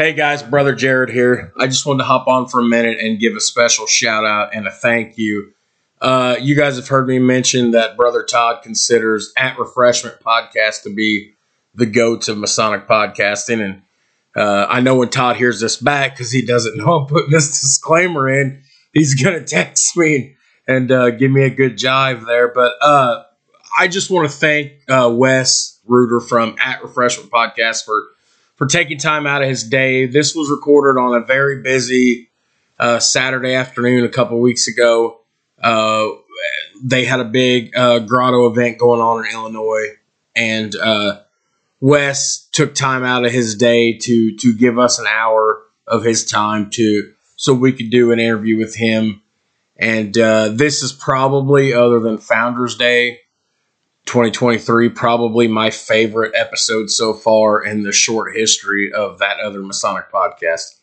Hey guys, brother Jared here. I just wanted to hop on for a minute and give a special shout out and a thank you. Uh, you guys have heard me mention that brother Todd considers at Refreshment Podcast to be the goat of Masonic podcasting, and uh, I know when Todd hears this back because he doesn't know I'm putting this disclaimer in, he's gonna text me and uh, give me a good jive there. But uh, I just want to thank uh, Wes Ruder from at Refreshment Podcast for for taking time out of his day. This was recorded on a very busy uh, Saturday afternoon a couple weeks ago. Uh, they had a big uh, grotto event going on in Illinois, and uh, Wes took time out of his day to to give us an hour of his time to so we could do an interview with him. And uh, this is probably, other than Founders Day, 2023 probably my favorite episode so far in the short history of that other Masonic podcast.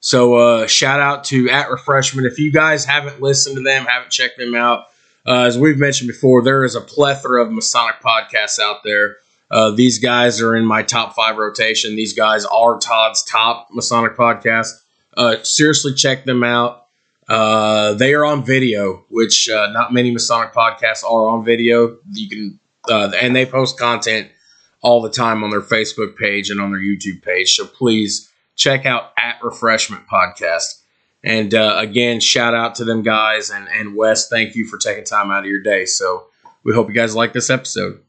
So uh, shout out to at Refreshment. If you guys haven't listened to them, haven't checked them out, uh, as we've mentioned before, there is a plethora of Masonic podcasts out there. Uh, these guys are in my top five rotation. These guys are Todd's top Masonic podcast. Uh, seriously, check them out. Uh, they are on video, which uh, not many Masonic podcasts are on video. You can, uh, and they post content all the time on their Facebook page and on their YouTube page. So please check out at Refreshment Podcast. And uh, again, shout out to them guys and and Wes. Thank you for taking time out of your day. So we hope you guys like this episode.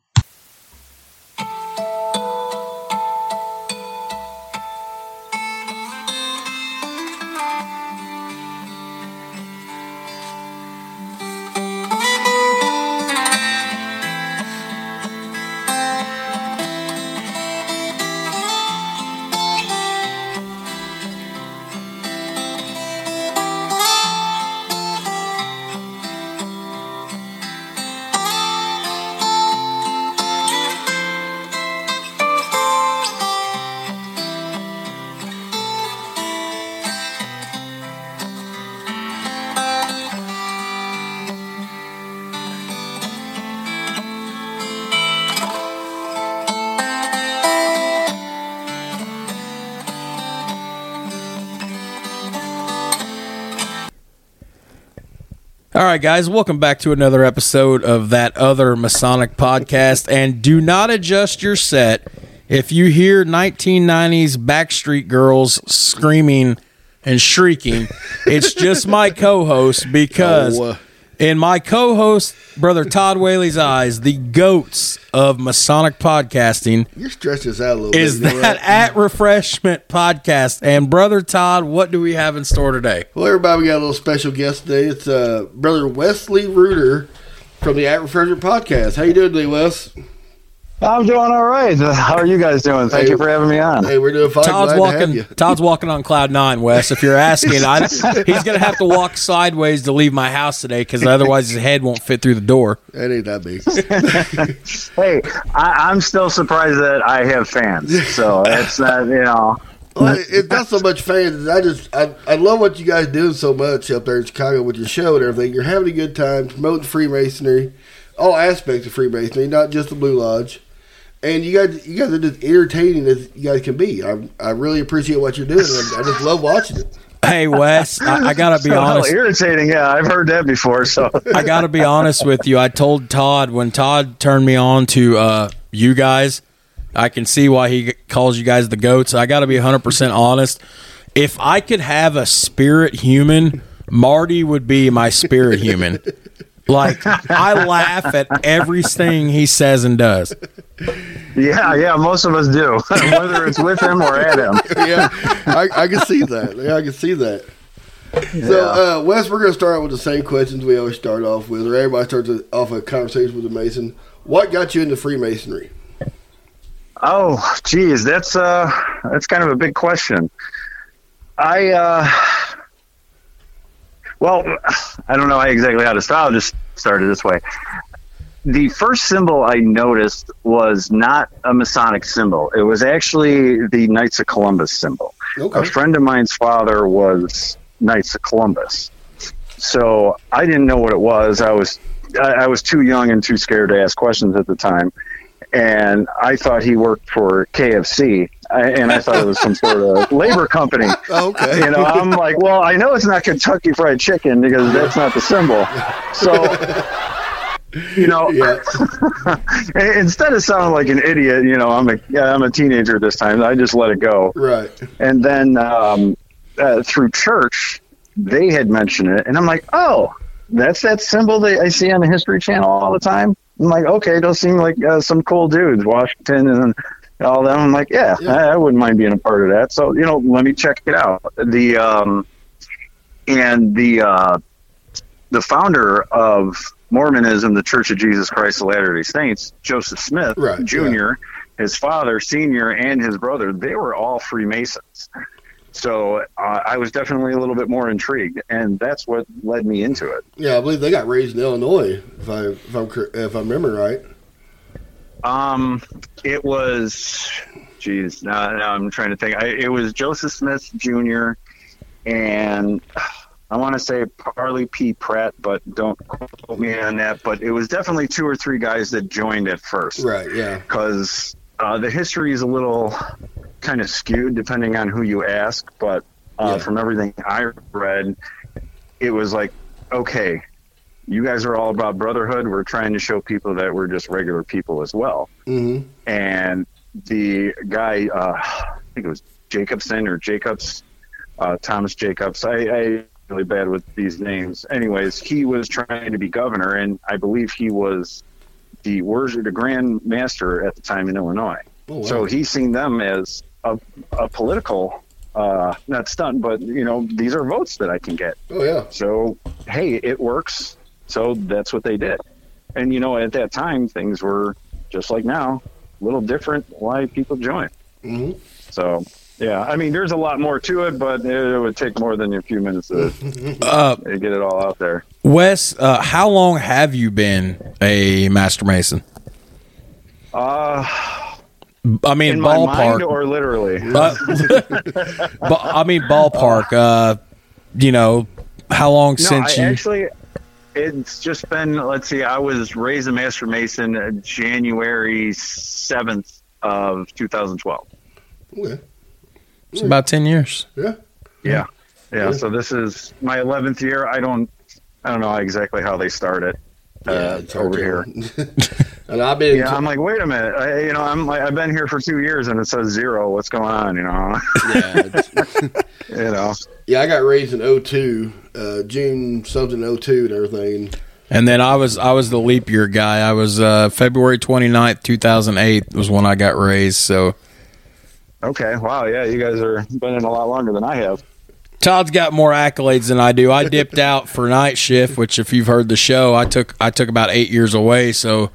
All right, guys, welcome back to another episode of that other Masonic podcast. And do not adjust your set if you hear 1990s Backstreet Girls screaming and shrieking. It's just my co host because. Oh, uh, In my co host, brother Todd Whaley's eyes, the goats of Masonic podcasting You're stretching this out a little is bit. Is that at Refreshment Podcast. And brother Todd, what do we have in store today? Well, everybody, we got a little special guest today. It's uh, Brother Wesley Ruder from the At Refreshment Podcast. How you doing today, Wes? I'm doing all right. How are you guys doing? Thank Hey. you for having me on. Hey, we're doing fine. Todd's Glad to have walking. you. Todd's walking on cloud nine, Wes. If you're asking, I, he's going to have to walk sideways to leave my house today because otherwise his head won't fit through the door. That ain't that big. Hey, I, I'm still surprised that I have fans. So it's not, you know. well, it's not so much fans. I just I, I love what you guys doing so much up there in Chicago with your show and everything. You're having a good time promoting Freemasonry, all aspects of Freemasonry, not just the Blue Lodge. And you guys, you guys are just entertaining as you guys can be. I, I really appreciate what you're doing. I, I just love watching it. Hey, Wes, I, I got to be So honest. irritating. Yeah, I've heard that before. So I got to be honest with you. I told Todd when Todd turned me on to uh, you guys. I can see why he calls you guys the goats. I got to be 100% honest. If I could have a spirit human, Marty would be my spirit human. Like I laugh at everything he says and does. yeah, yeah, most of us do, whether it's with him or at him. yeah, I, I can see that. Yeah, I can see that. So, uh, Wes, we're going to start out with the same questions we always start off with, or everybody starts off a conversation with a Mason. What got you into Freemasonry? Oh, geez, that's uh, that's kind of a big question. I uh, well, I don't know exactly how to start. I'll just start it this way. The first symbol I noticed was not a Masonic symbol. It was actually the Knights of Columbus symbol. Okay. A friend of mine's father was Knights of Columbus, so I didn't know what it was. I was I, I was too young and too scared to ask questions at the time. And I thought he worked for KFC, and I thought it was some sort of labor company. Okay. You know, I'm like, well, I know it's not Kentucky Fried Chicken because that's not the symbol. So, you know, Yeah. instead of sounding like an idiot, you know, I'm a yeah, I'm a teenager this time. I just let it go. Right. And then um, uh, through church, they had mentioned it, and I'm like, oh, that's that symbol that I see on the History Channel all the time. I'm like, okay, those seem like uh, some cool dudes, Washington and all them. I'm like, yeah, Yeah. I, I wouldn't mind being a part of that. So you know, let me check it out. The um, and the uh, the founder of Mormonism, the Church of Jesus Christ of Latter Day Saints, Joseph Smith Right, Jr., his father, senior, and his brother, they were all Freemasons. So uh, I was definitely a little bit more intrigued, and that's what led me into it. Yeah, I believe they got raised in Illinois, if I if I'm if I remember right. Um, it was, geez, now, now I'm trying to think. I, it was Joseph Smith Jr. and I want to say Parley P. Pratt, but don't quote me on that. But it was definitely two or three guys that joined at first. Right. Yeah. because uh, the history is a little kind of skewed depending on who you ask. But uh, Yeah. from everything I read, it was like, okay, you guys are all about brotherhood. We're trying to show people that we're just regular people as well. hmm And the guy, uh, I think it was Jacobson or Jacobs, uh, Thomas Jacobs. I, I really bad with these names. Anyways, he was trying to be governor, and I believe he was the worship, the grand master at the time in Illinois. Oh, wow. So he's seen them as a, a political, uh, not stunt, but you know, these are votes that I can get. oh yeah. So hey, it works. So that's what they did. And you know, at that time, things were just like now, a little different. Why people join? hmm So yeah, I mean, there's a lot more to it, but it would take more than a few minutes to, Uh, to get it all out there. Wes, uh, how long have you been a master mason? Uh, I mean, in my mind ballpark. or literally? Uh, but I mean, ballpark. Uh, you know, how long No, since I you? actually, it's just been. Let's see, I was raised a master mason uh, January seventh of 2012. Okay. it's about ten years. Yeah. Yeah. yeah, Yeah. So this is my 11th year. I don't, I don't know exactly how they started uh, Yeah, over here. and I've been. Yeah, I'm like, wait a minute. I, you know, I'm like, I've been here for two years and it says zero. What's going on? You know, yeah, it's- you know. yeah, I got raised in 02, uh, June something 02 and everything. And then I was I was the leap year guy. I was uh, February 29th, 2008 was when I got raised. So Okay. Wow. Yeah, you guys are been in a lot longer than I have. Todd's got more accolades than I do. I dipped out for night shift, which if you've heard the show, I took I took about eight years away. So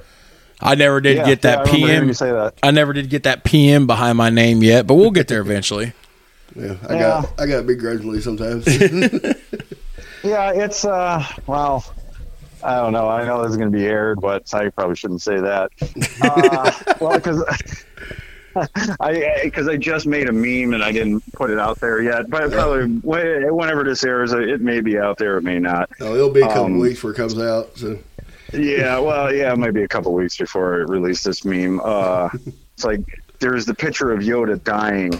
I never did Yeah, get yeah, I that PM. You say that. I never did get that PM behind my name yet, but we'll get there eventually. Yeah, I Yeah. got I got begrudgingly sometimes. Yeah, it's uh, well, I don't know. I know this is going to be aired, but I probably shouldn't say that. Uh, well, because I because I just made a meme and I didn't put it out there yet. But probably whenever this airs, it may be out there. It may not. oh, it'll be a couple Um, weeks before it comes out. So Yeah, well, yeah, it might be a couple weeks before I release this meme. Uh, it's like there's the picture of Yoda dying.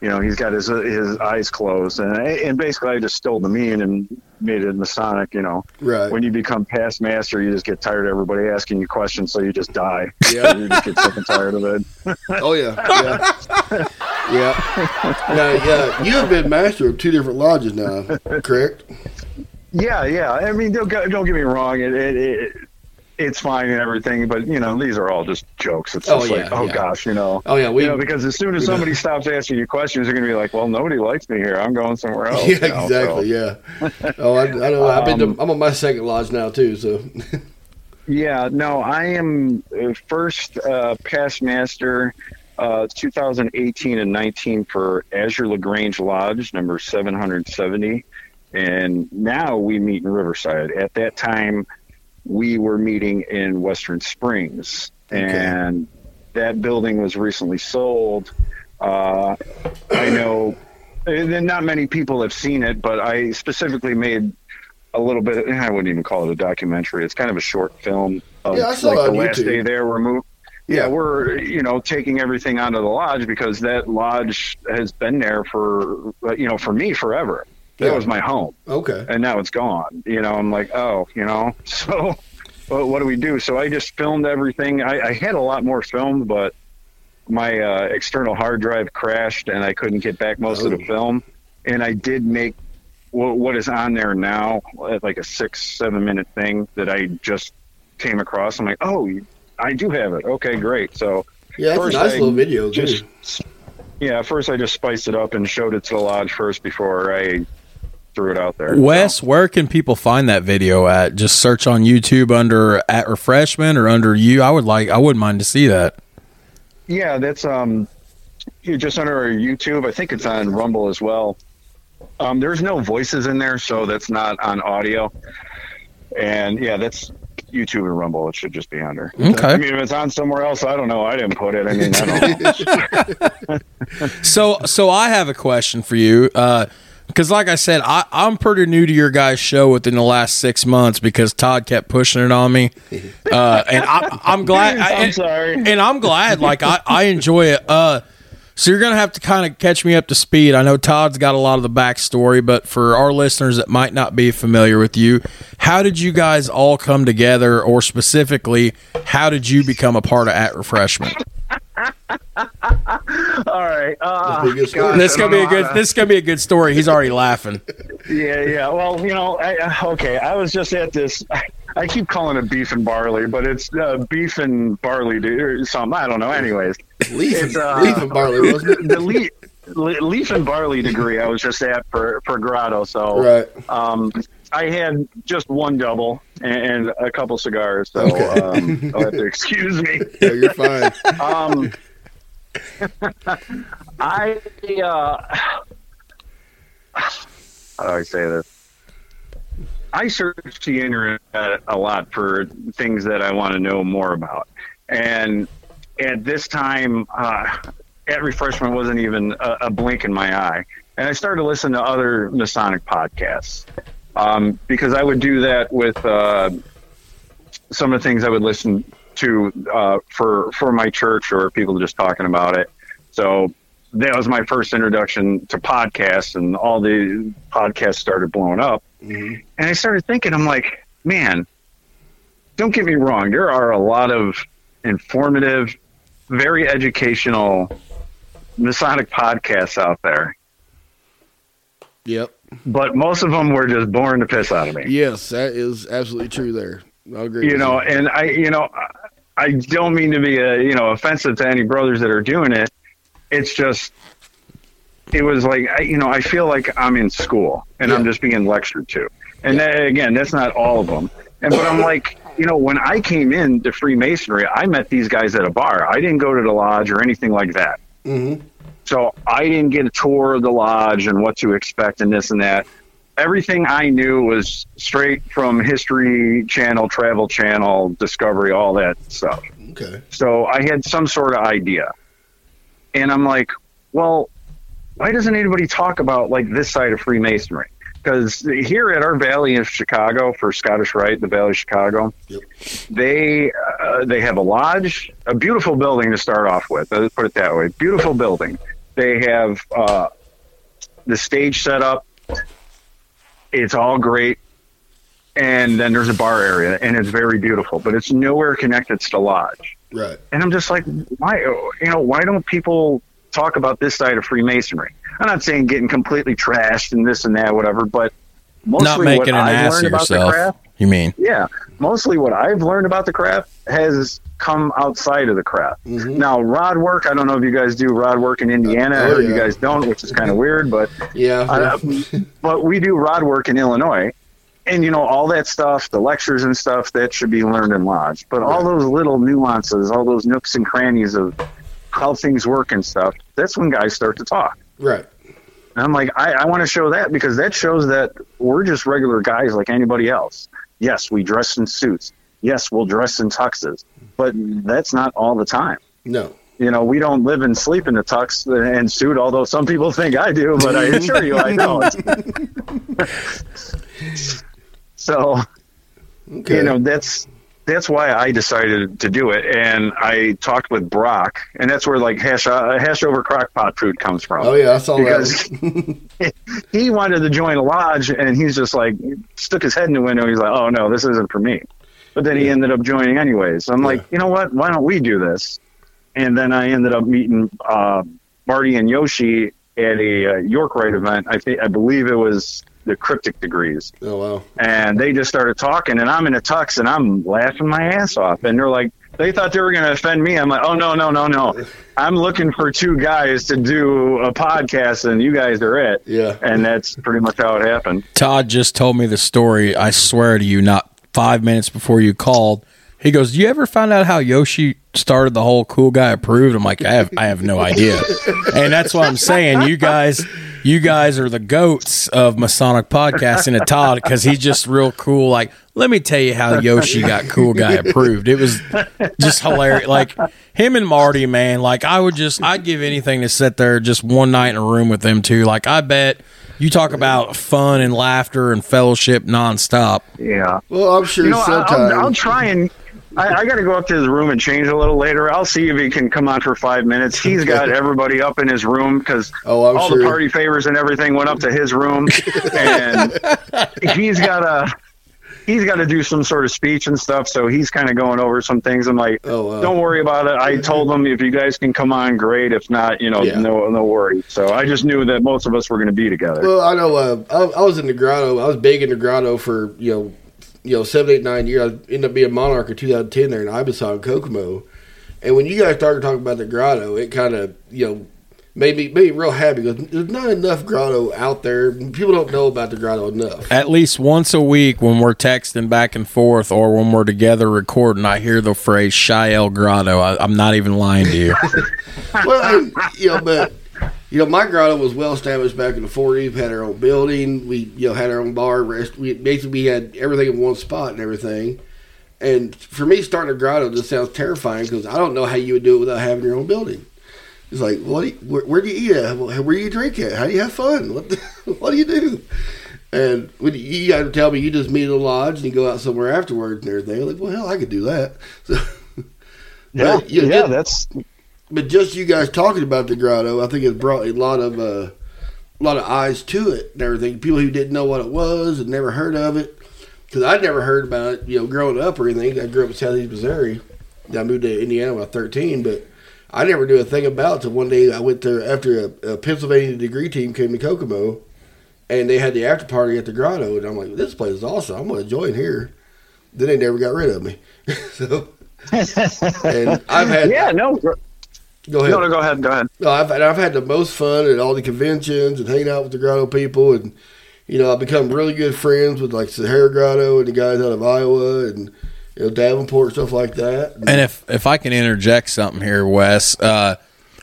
You know, he's got his his eyes closed, and and basically I just stole the meme and made it Masonic. You know, right. when you become past master, you just get tired of everybody asking you questions, so you just die. Yeah. you just get sick and tired of it. Oh yeah, yeah, yeah. Now, yeah, you have been master of two different lodges now, correct? Yeah, yeah. I mean, don't get, don't get me wrong. It, it, it it's fine and everything, but you know, these are all just jokes. It's Oh, just like, oh yeah. gosh, you know. Oh yeah, we. you know, because as soon as somebody stops asking you questions, you're going to be like, "Well, nobody likes me here. I'm going somewhere else." yeah, you know, exactly. Yeah. Oh, I, I know. I've been. Um, To, I'm on my second lodge now too. So so- yeah, no, I am uh, first uh, past master, uh, 2018 and 19 for Azure Lagrange Lodge, number 770, and now we meet in Riverside. At that time, we were meeting in Western Springs, Okay. and that building was recently sold. Uh, I know, and not many people have seen it, but I specifically made a little bit. I wouldn't even call it a documentary. It's kind of a short film. Of, Yeah, I saw like it the last YouTube. day there. We're move. yeah, we're you know taking everything onto the lodge because that lodge has been there for you know for me forever. That Yeah. was my home, Okay. and now it's gone. You know, I'm like, oh, you know, so well, what do we do? So I just filmed everything. I, I had a lot more filmed, but my uh, external hard drive crashed, and I couldn't get back most of the Oh. film. And I did make wha- what is on there now, uh, like a six, seven minute thing that I just came across. I'm like, oh, I do have it. Okay, great. So Yeah, First a nice I little video too. just yeah, first I just spiced it up and showed it to the lodge first before I threw it out there. Wes, where can people find that video at? Just search on YouTube under at refreshment or under you. I would like. I wouldn't mind to see that. Yeah, that's um, you just under our YouTube. I think it's on Rumble as well. Um, there's no voices in there, so that's not on audio. And yeah, that's YouTube and Rumble. It should just be under. Okay. I mean, if it's on somewhere else, I don't know. I didn't put it. I mean, I. So, so I have a question for you. Because, like I said, I, I'm pretty new to your guys' show within the last six months because Todd kept pushing it on me, uh, and I, I'm glad. I, I'm and- sorry. and I'm glad. Like I, I enjoy it. Uh, so you're gonna have to kind of catch me up to speed. I know Todd's got a lot of the backstory, but for our listeners that might not be familiar with you, how did you guys all come together, or specifically, how did you become a part of At Refreshment? All right. Uh, That's a good story. gosh, This is gonna be a good. to- This is gonna be a good story. He's already laughing. Yeah, yeah. Well, you know, I, I- okay. I was just at this. I keep calling it beef and barley, but it's uh, beef and barley or something. I don't know. Anyways, Leaf, It's, uh, leaf and barley, wasn't it? the leaf, leaf and barley degree I was just at for for Grotto. So Right. um, I had just one double and, a couple cigars. So Okay. um, I'll have to excuse me. Yeah, you're fine. Um, I uh, how do I say this? I search the internet a lot for things that I want to know more about, and at this time, uh, at refreshment wasn't even a, a blink in my eye, and I started to listen to other Masonic podcasts um, because I would do that with uh, some of the things I would listen to uh, for for my church or people just talking about it. So that was my first introduction to podcasts, and all the podcasts started blowing up. Mhm. And I started thinking, I'm like, man, don't get me wrong, there are a lot of informative, very educational Masonic podcasts out there, Yep. But most of them were just born to piss out of me. Yes, that is absolutely true. There, I agree. you know and i you know i don't mean to be uh you know offensive to any brothers that are doing it it's just it was like I, you know i feel like i'm in school and i'm just being lectured to and that, again that's not all of them and but i'm like you know when i came into freemasonry i met these guys at a bar i didn't go to the lodge or anything like that Mhm. So I didn't get a tour of the lodge and what to expect and this and that. Everything I knew was straight from History Channel, Travel Channel, Discovery, all that stuff. Okay. So I had some sort of idea. And I'm like, well, why doesn't anybody talk about like this side of Freemasonry? Because here at our Valley of Chicago for Scottish Rite, the Valley of Chicago, Yep. they uh, they have a lodge, a beautiful building to start off with. Let's put it that way, beautiful building. They have uh, the stage set up. It's all great, and then there's a bar area, and it's very beautiful, but it's nowhere connected to the lodge. Right. And I'm just like, why? You know, why don't people talk about this side of Freemasonry? I'm not saying getting completely trashed and this and that, whatever, but mostly Not what making an I've ass learned of about the yourself. craft, You mean? yeah, mostly what I've learned about the craft has come outside of the craft. Mhm. Now, rod work, I don't know if you guys do rod work in Indiana Oh, or you yeah. guys don't, which is kind of weird, but Yeah. uh, but we do rod work in Illinois. And you know all that stuff, the lectures and stuff that should be learned in lodge. But all those little nuances, all those nooks and crannies of how things work and stuff, that's when guys start to talk. right. And I'm like, I, I want to show that because that shows that we're just regular guys like anybody else. Yes, we dress in suits. Yes, we'll dress in tuxes, but that's not all the time. No. You know, we don't live and sleep in a tux and suit, although some people think I do, but I assure you I don't. so, Okay. you know, that's that's why I decided to do it. And I talked with Brock, and that's where like hash uh, hash over crockpot food comes from. Oh yeah, I saw Because that. he wanted to join a lodge, and he's just like stuck his head in the window. He's like, "Oh no, this isn't for me." But then he ended up joining anyways. I'm like, you know what? Why don't we do this? And then I ended up meeting uh, Marty and Yoshi at a uh, York Rite event. I think I believe it was the Cryptic Degrees Oh wow. and they just started talking and i'm in a tux and i'm laughing my ass off and they're like they thought they were going to offend me i'm like oh no no no no i'm looking for two guys to do a podcast and you guys are it Yeah. and that's pretty much how it happened Todd just told me the story. I swear to you, not five minutes before you called. He goes, "Do you ever find out how Yoshi started the whole cool guy approved?" I'm like, "I have, I have no idea." and that's what I'm saying. You guys, you guys are the goats of Masonic podcasting to Todd because he's just real cool. Like, let me tell you how Yoshi got cool guy approved. It was just hilarious. Like him and Marty, man. Like I would just, I'd give anything to sit there just one night in a room with them two. Like I bet. You talk about fun and laughter and fellowship nonstop. yeah Well, I'm sure you know I- sometime. I'll, I'll try and I, I got to go up to his room and change a little later. I'll see if he can come on for five minutes. He's got everybody up in his room because Oh, all sure. the party favors and everything went up to his room, and he's got a he's got to do some sort of speech and stuff. So he's kind of going over some things. I'm like, Oh, wow. don't worry about it. I told him if you guys can come on, great. If not, you know, Yeah. no no worry. So I just knew that most of us were going to be together. Well, I know. Uh, I, I was in the grotto. I was big in the grotto for you know, you know, seven, eight, nine years. I ended up being monarch in 2010 there in Ibisau and Kokomo. And when you guys started talking about the grotto, it kind of you know made me made me real happy because there's not enough grotto out there. People don't know about the grotto enough. At least once a week when we're texting back and forth or when we're together recording, I hear the phrase Chi El Grotto. I, I'm not even lying to you. well, I, you know, but you know, my grotto was well established back in the 40s. We had our own building. We you know had our own bar. Rest. We basically we had everything in one spot and everything. And for me, starting a grotto just sounds terrifying because I don't know how you would do it without having your own building. It's like, what? Do you, where, where do you eat at? Where do you drink at? How do you have fun? What? The, what do you do? And when you, you got to tell me you just meet at a lodge and you go out somewhere afterwards and everything. Like, well, hell, I could do that. So, yeah, but, you know, yeah, just- that's but just you guys talking about the grotto, I think it's brought a lot of uh, a lot of eyes to it and everything. People who didn't know what it was and never heard of it, because I'd never heard about it. You know, growing up or anything. I grew up in Southeast Missouri. I moved to Indiana when I was thirteen, but I never knew a thing about it. Till one day I went there after a, a Pennsylvania degree team came to Kokomo, and they had the after party at the grotto, and I'm like, this place is awesome. I'm going to join here. Then they never got rid of me. so, and I've had yeah. No, go go ahead. no, go ahead, go ahead. No, I've I've had the most fun at all the conventions and hanging out with the Grotto people, and you know I've become really good friends with like Sahara Grotto and the guys out of Iowa and you know Davenport stuff like that. And if if I can interject something here, Wes. Uh,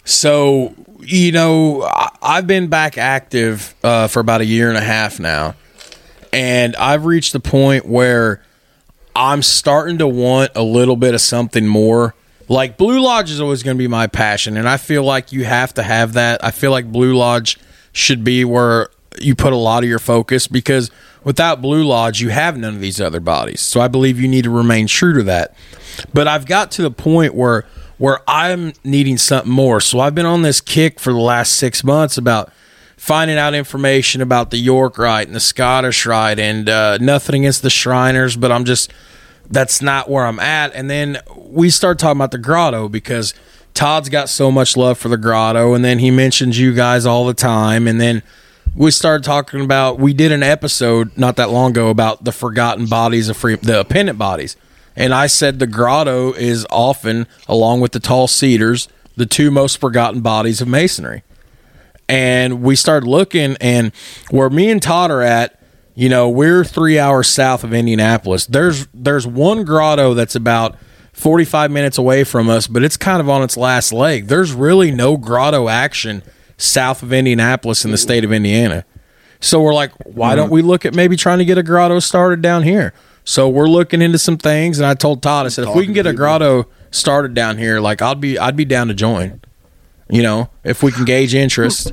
so you know, I, I've been back active uh, for about a year and a half now, and I've reached the point where I'm starting to want a little bit of something more. Like Blue Lodge is always going to be my passion, and I feel like you have to have that. I feel like Blue Lodge should be where you put a lot of your focus because without Blue Lodge, you have none of these other bodies. So I believe you need to remain true to that. But I've got to the point where where I'm needing something more. So I've been on this kick for the last six months about finding out information about the York Rite and the Scottish Rite, and uh, nothing against the Shriners, but I'm just that's not where I'm at. And then we start talking about the grotto because Todd's got so much love for the grotto, and then he mentions you guys all the time, and then we started talking about we did an episode not that long ago about the forgotten bodies of free the appendant bodies. And I said the grotto is often, along with the tall cedars, the two most forgotten bodies of masonry and we started looking and where me and Todd are at, you know, we're three hours south of Indianapolis. There's there's one grotto that's about 45 minutes away from us, but it's kind of on its last leg. There's really no grotto action south of Indianapolis in the state of Indiana. So we're like, why don't we look at maybe trying to get a grotto started down here? So we're looking into some things, and I told Todd, I said, if we can get a grotto started down here, like I'd be, I'd be down to join. You know, if we can gauge interest.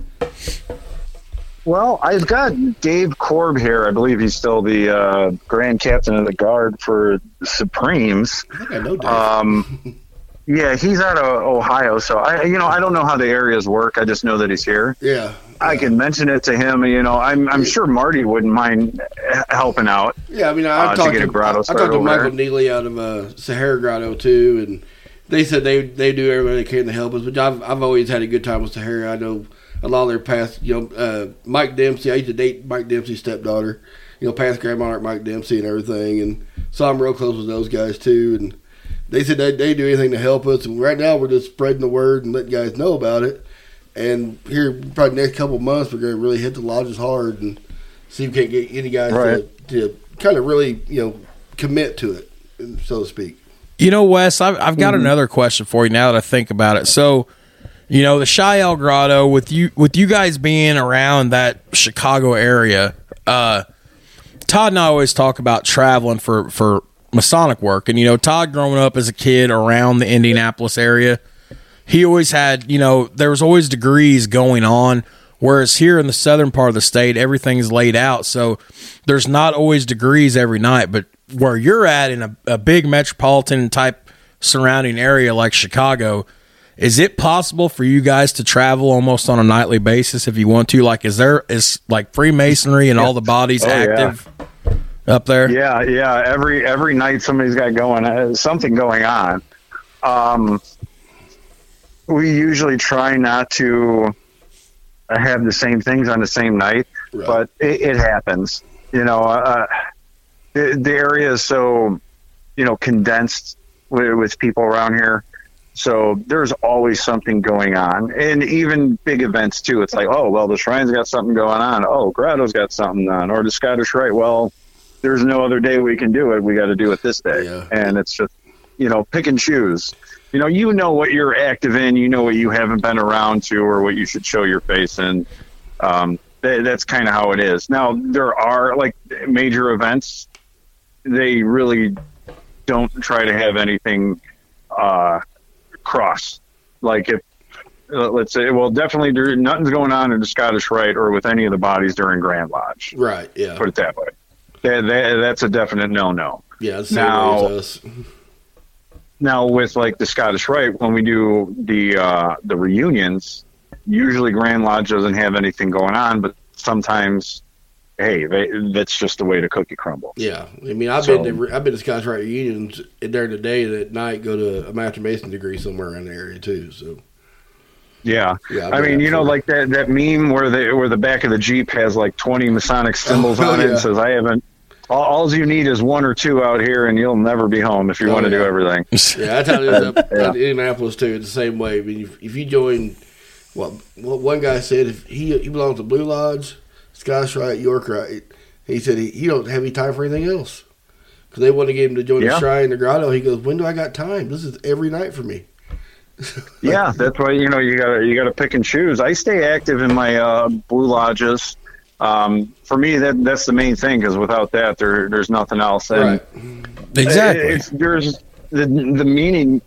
Well, I've got Dave Korb here. I believe he's still the uh, grand captain of the guard for the Supremes. I think I know Dave. Um, yeah, he's out of Ohio, so I, you know, I don't know how the areas work. I just know that he's here. yeah. I can mention it to him. You know, I'm I'm sure Marty wouldn't mind helping out. Yeah, I mean, I, Uh, to talked to, grotto I, I talked to Michael there. Neely out of uh, Sahara Grotto too, and they said they they do everything they can to help us. But I've I've always had a good time with Sahara. I know a lot of their past, you know, uh, Mike Dempsey. I used to date Mike Dempsey's stepdaughter. You know, past Grand Monarch Mike Dempsey and everything, and so I'm real close with those guys too. And they said they they do anything to help us. And right now we're just spreading the word and letting guys know about it. And here, probably next couple of months, we're going to really hit the lodges hard and see if we can't get any guys Right. to, to kind of really, you know, commit to it, so to speak. You know, Wes, I've, I've got another question for you now that I think about it. So, you know, the Chi El Grotto with you with you guys being around that Chicago area, uh, Todd and I always talk about traveling for for Masonic work, and you know, Todd growing up as a kid around the Indianapolis area, he always had, you know, there was always degrees going on. Whereas here in the southern part of the state, everything's laid out, so there's not always degrees every night. But where you're at in a, a big metropolitan type surrounding area like Chicago, is it possible for you guys to travel almost on a nightly basis if you want to? Like, is there is like Freemasonry and all the bodies Oh, yeah. active up there? Yeah, yeah. Every every night somebody's got going uh, something going on. Um, we usually try not to have the same things on the same night, Right. but it, it happens. You know, uh, the, the area is so you know condensed with, with people around here. So there's always something going on, and even big events too. It's like, oh well, the Shrine's got something going on. Oh, Grotto's got something on, or the Scottish Rite. Well, there's no other day we can do it. We got to do it this day, Yeah. and it's just you know pick and choose. You know, you know what you're active in. You know what you haven't been around to, or what you should show your face in. Um, tha- that's kind of how it is. Now there are like major events. They really don't try to have anything uh, cross. Like if uh, let's say, well, definitely nothing's going on in the Scottish Rite or with any of the bodies during Grand Lodge. Right. Yeah. Put it that way. That, that, that's a definite no-no. Yeah. Now- way as us. Now with like the Scottish Rite, when we do the uh, the reunions, usually Grand Lodge doesn't have anything going on, but sometimes, hey, they, that's just the way the cookie crumbles. Yeah. I mean, I've So- been to I've been to Scotch Rite reunions during the day, and at night go to a Master Mason degree somewhere in the area too. So Yeah, Yeah, I mean, you know, like that that meme where the where the back of the Jeep has like twenty Masonic symbols Oh, on it and says, "I haven't." All, all you need is one or two out here, and you'll never be home if you Oh, want to do everything. yeah, that's how it is up Yeah. in Indianapolis too. It's the same way. I mean, if, if you join, well, what one guy said, if he he belongs to Blue Lodge, Scotch Rite, York Rite, he said he, he don't have any time for anything else because they want to get him to join Yeah. the shrine, the grotto. He goes, when do I got time? This is every night for me. yeah, that's why you know you gotta you gotta pick and choose. I stay active in my uh, blue lodges. Um, for me, that that's the main thing because without that, there there's nothing else. And Right. Exactly. It's, there's the the meaning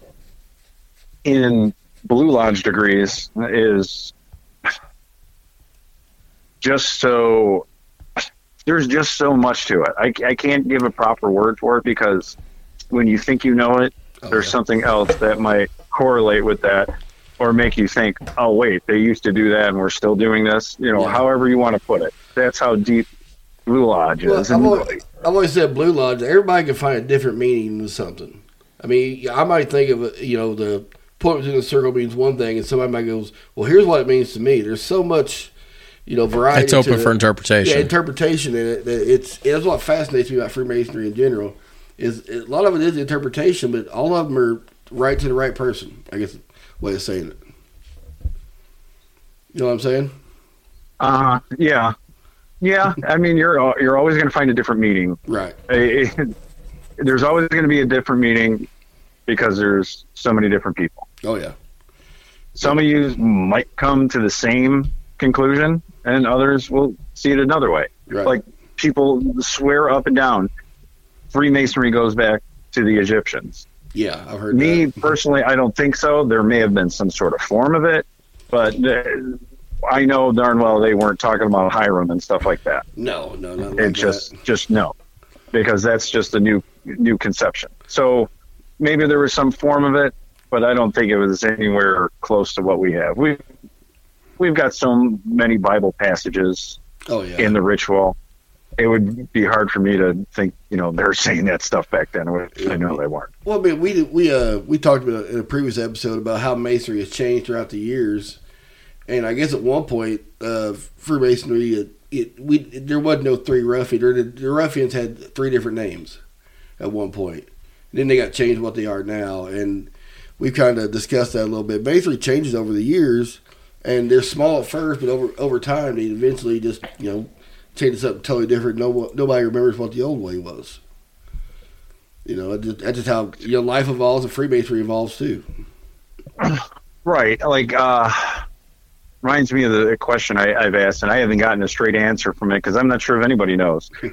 in Blue Lodge degrees is just so there's just so much to it. I, I can't give a proper word for it because when you think you know it, Oh, there's yeah. something else that might correlate with that or make you think, oh wait, they used to do that and we're still doing this. You know, Yeah. however you want to put it. That's how deep Blue Lodge Well, is. I've always, I've always said Blue Lodge. Everybody can find a different meaning to something. I mean, I might think of you know the point within the circle means one thing, and somebody might goes, "Well, here's what it means to me." There's so much, you know, variety. It's open to for it. interpretation. Yeah, interpretation in it. that It's that's what fascinates me about Freemasonry in general. Is a lot of it is interpretation, but all of them are right to the right person. I guess way of saying it. You know what I'm saying? Uh, yeah, yeah. I mean, you're you're always going to find a different meaning. Right. Eh, There's always going to be a different meaning because there's so many different people. Oh yeah. Some of you might come to the same conclusion, and others will see it another way. Right. Like people swear up and down, Freemasonry goes back to the Egyptians. yeah, I've heard Me that. personally, I don't think so. There may have been some sort of form of it, but uh, I know darn well they weren't talking about Hiram and stuff like that. No, no, not like It just just no, because that's just a new new conception. So maybe there was some form of it, but I don't think it was anywhere close to what we have. We we've got so many Bible passages. Oh yeah. in the ritual. It would be hard for me to think, you know, they're saying that stuff back then. I know they weren't. Well, I mean, we we uh we talked about in a previous episode about how masonry has changed throughout the years, and I guess at one point, uh, Freemasonry, it, it we there was no three ruffians. The, the ruffians had three different names at one point. And then they got changed what they are now, and we've kind of discussed that a little bit. Masonry changes over the years, and they're small at first, but over over time, they eventually just you know change something totally different. No, nobody remembers what the old way was. You know, just, that's just how you know life evolves and Freemasonry evolves too. Right. Like, uh, reminds me of the question I, I've asked, and I haven't gotten a straight answer from it because I'm not sure if anybody knows.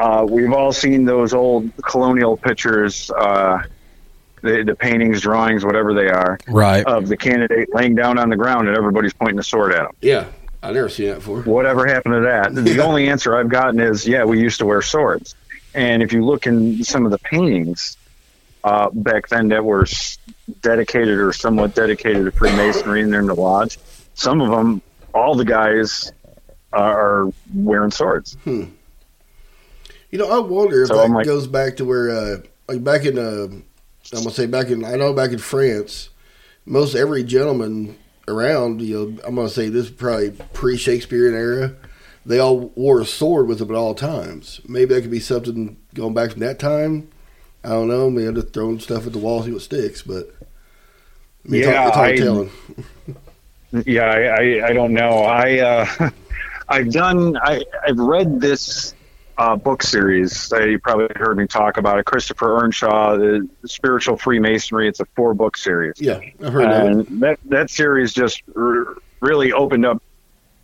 Uh, we've all seen those old colonial pictures, uh, the, the paintings, drawings, whatever they are, Right. of the candidate laying down on the ground and everybody's pointing a sword at him. Yeah, I never seen that before. Whatever happened to that? The only answer I've gotten is, yeah, we used to wear swords. And if you look in some of the paintings uh, back then that were dedicated or somewhat dedicated to Freemasonry and they're in the lodge, some of them, all the guys are wearing swords. You know, I wonder if So that like- goes back to where, uh, like back in, uh, I'm gonna say back in, I know back in France, most every gentleman around, you know, I'm gonna say this is probably pre-Shakespearean era. They all wore a sword with them at all times. Maybe that could be something going back from that time. I don't know. Maybe I'm just throwing stuff at the wall, see what sticks. But I mean, it's Yeah, it's hard I- telling. Yeah, I, I, I don't know. I uh, I've done. I I've read this uh, book series. You probably heard me talk about it. Christopher Earnshaw, the Spiritual Freemasonry. It's a four book series. Yeah, I've heard that. and that that series just r- really opened up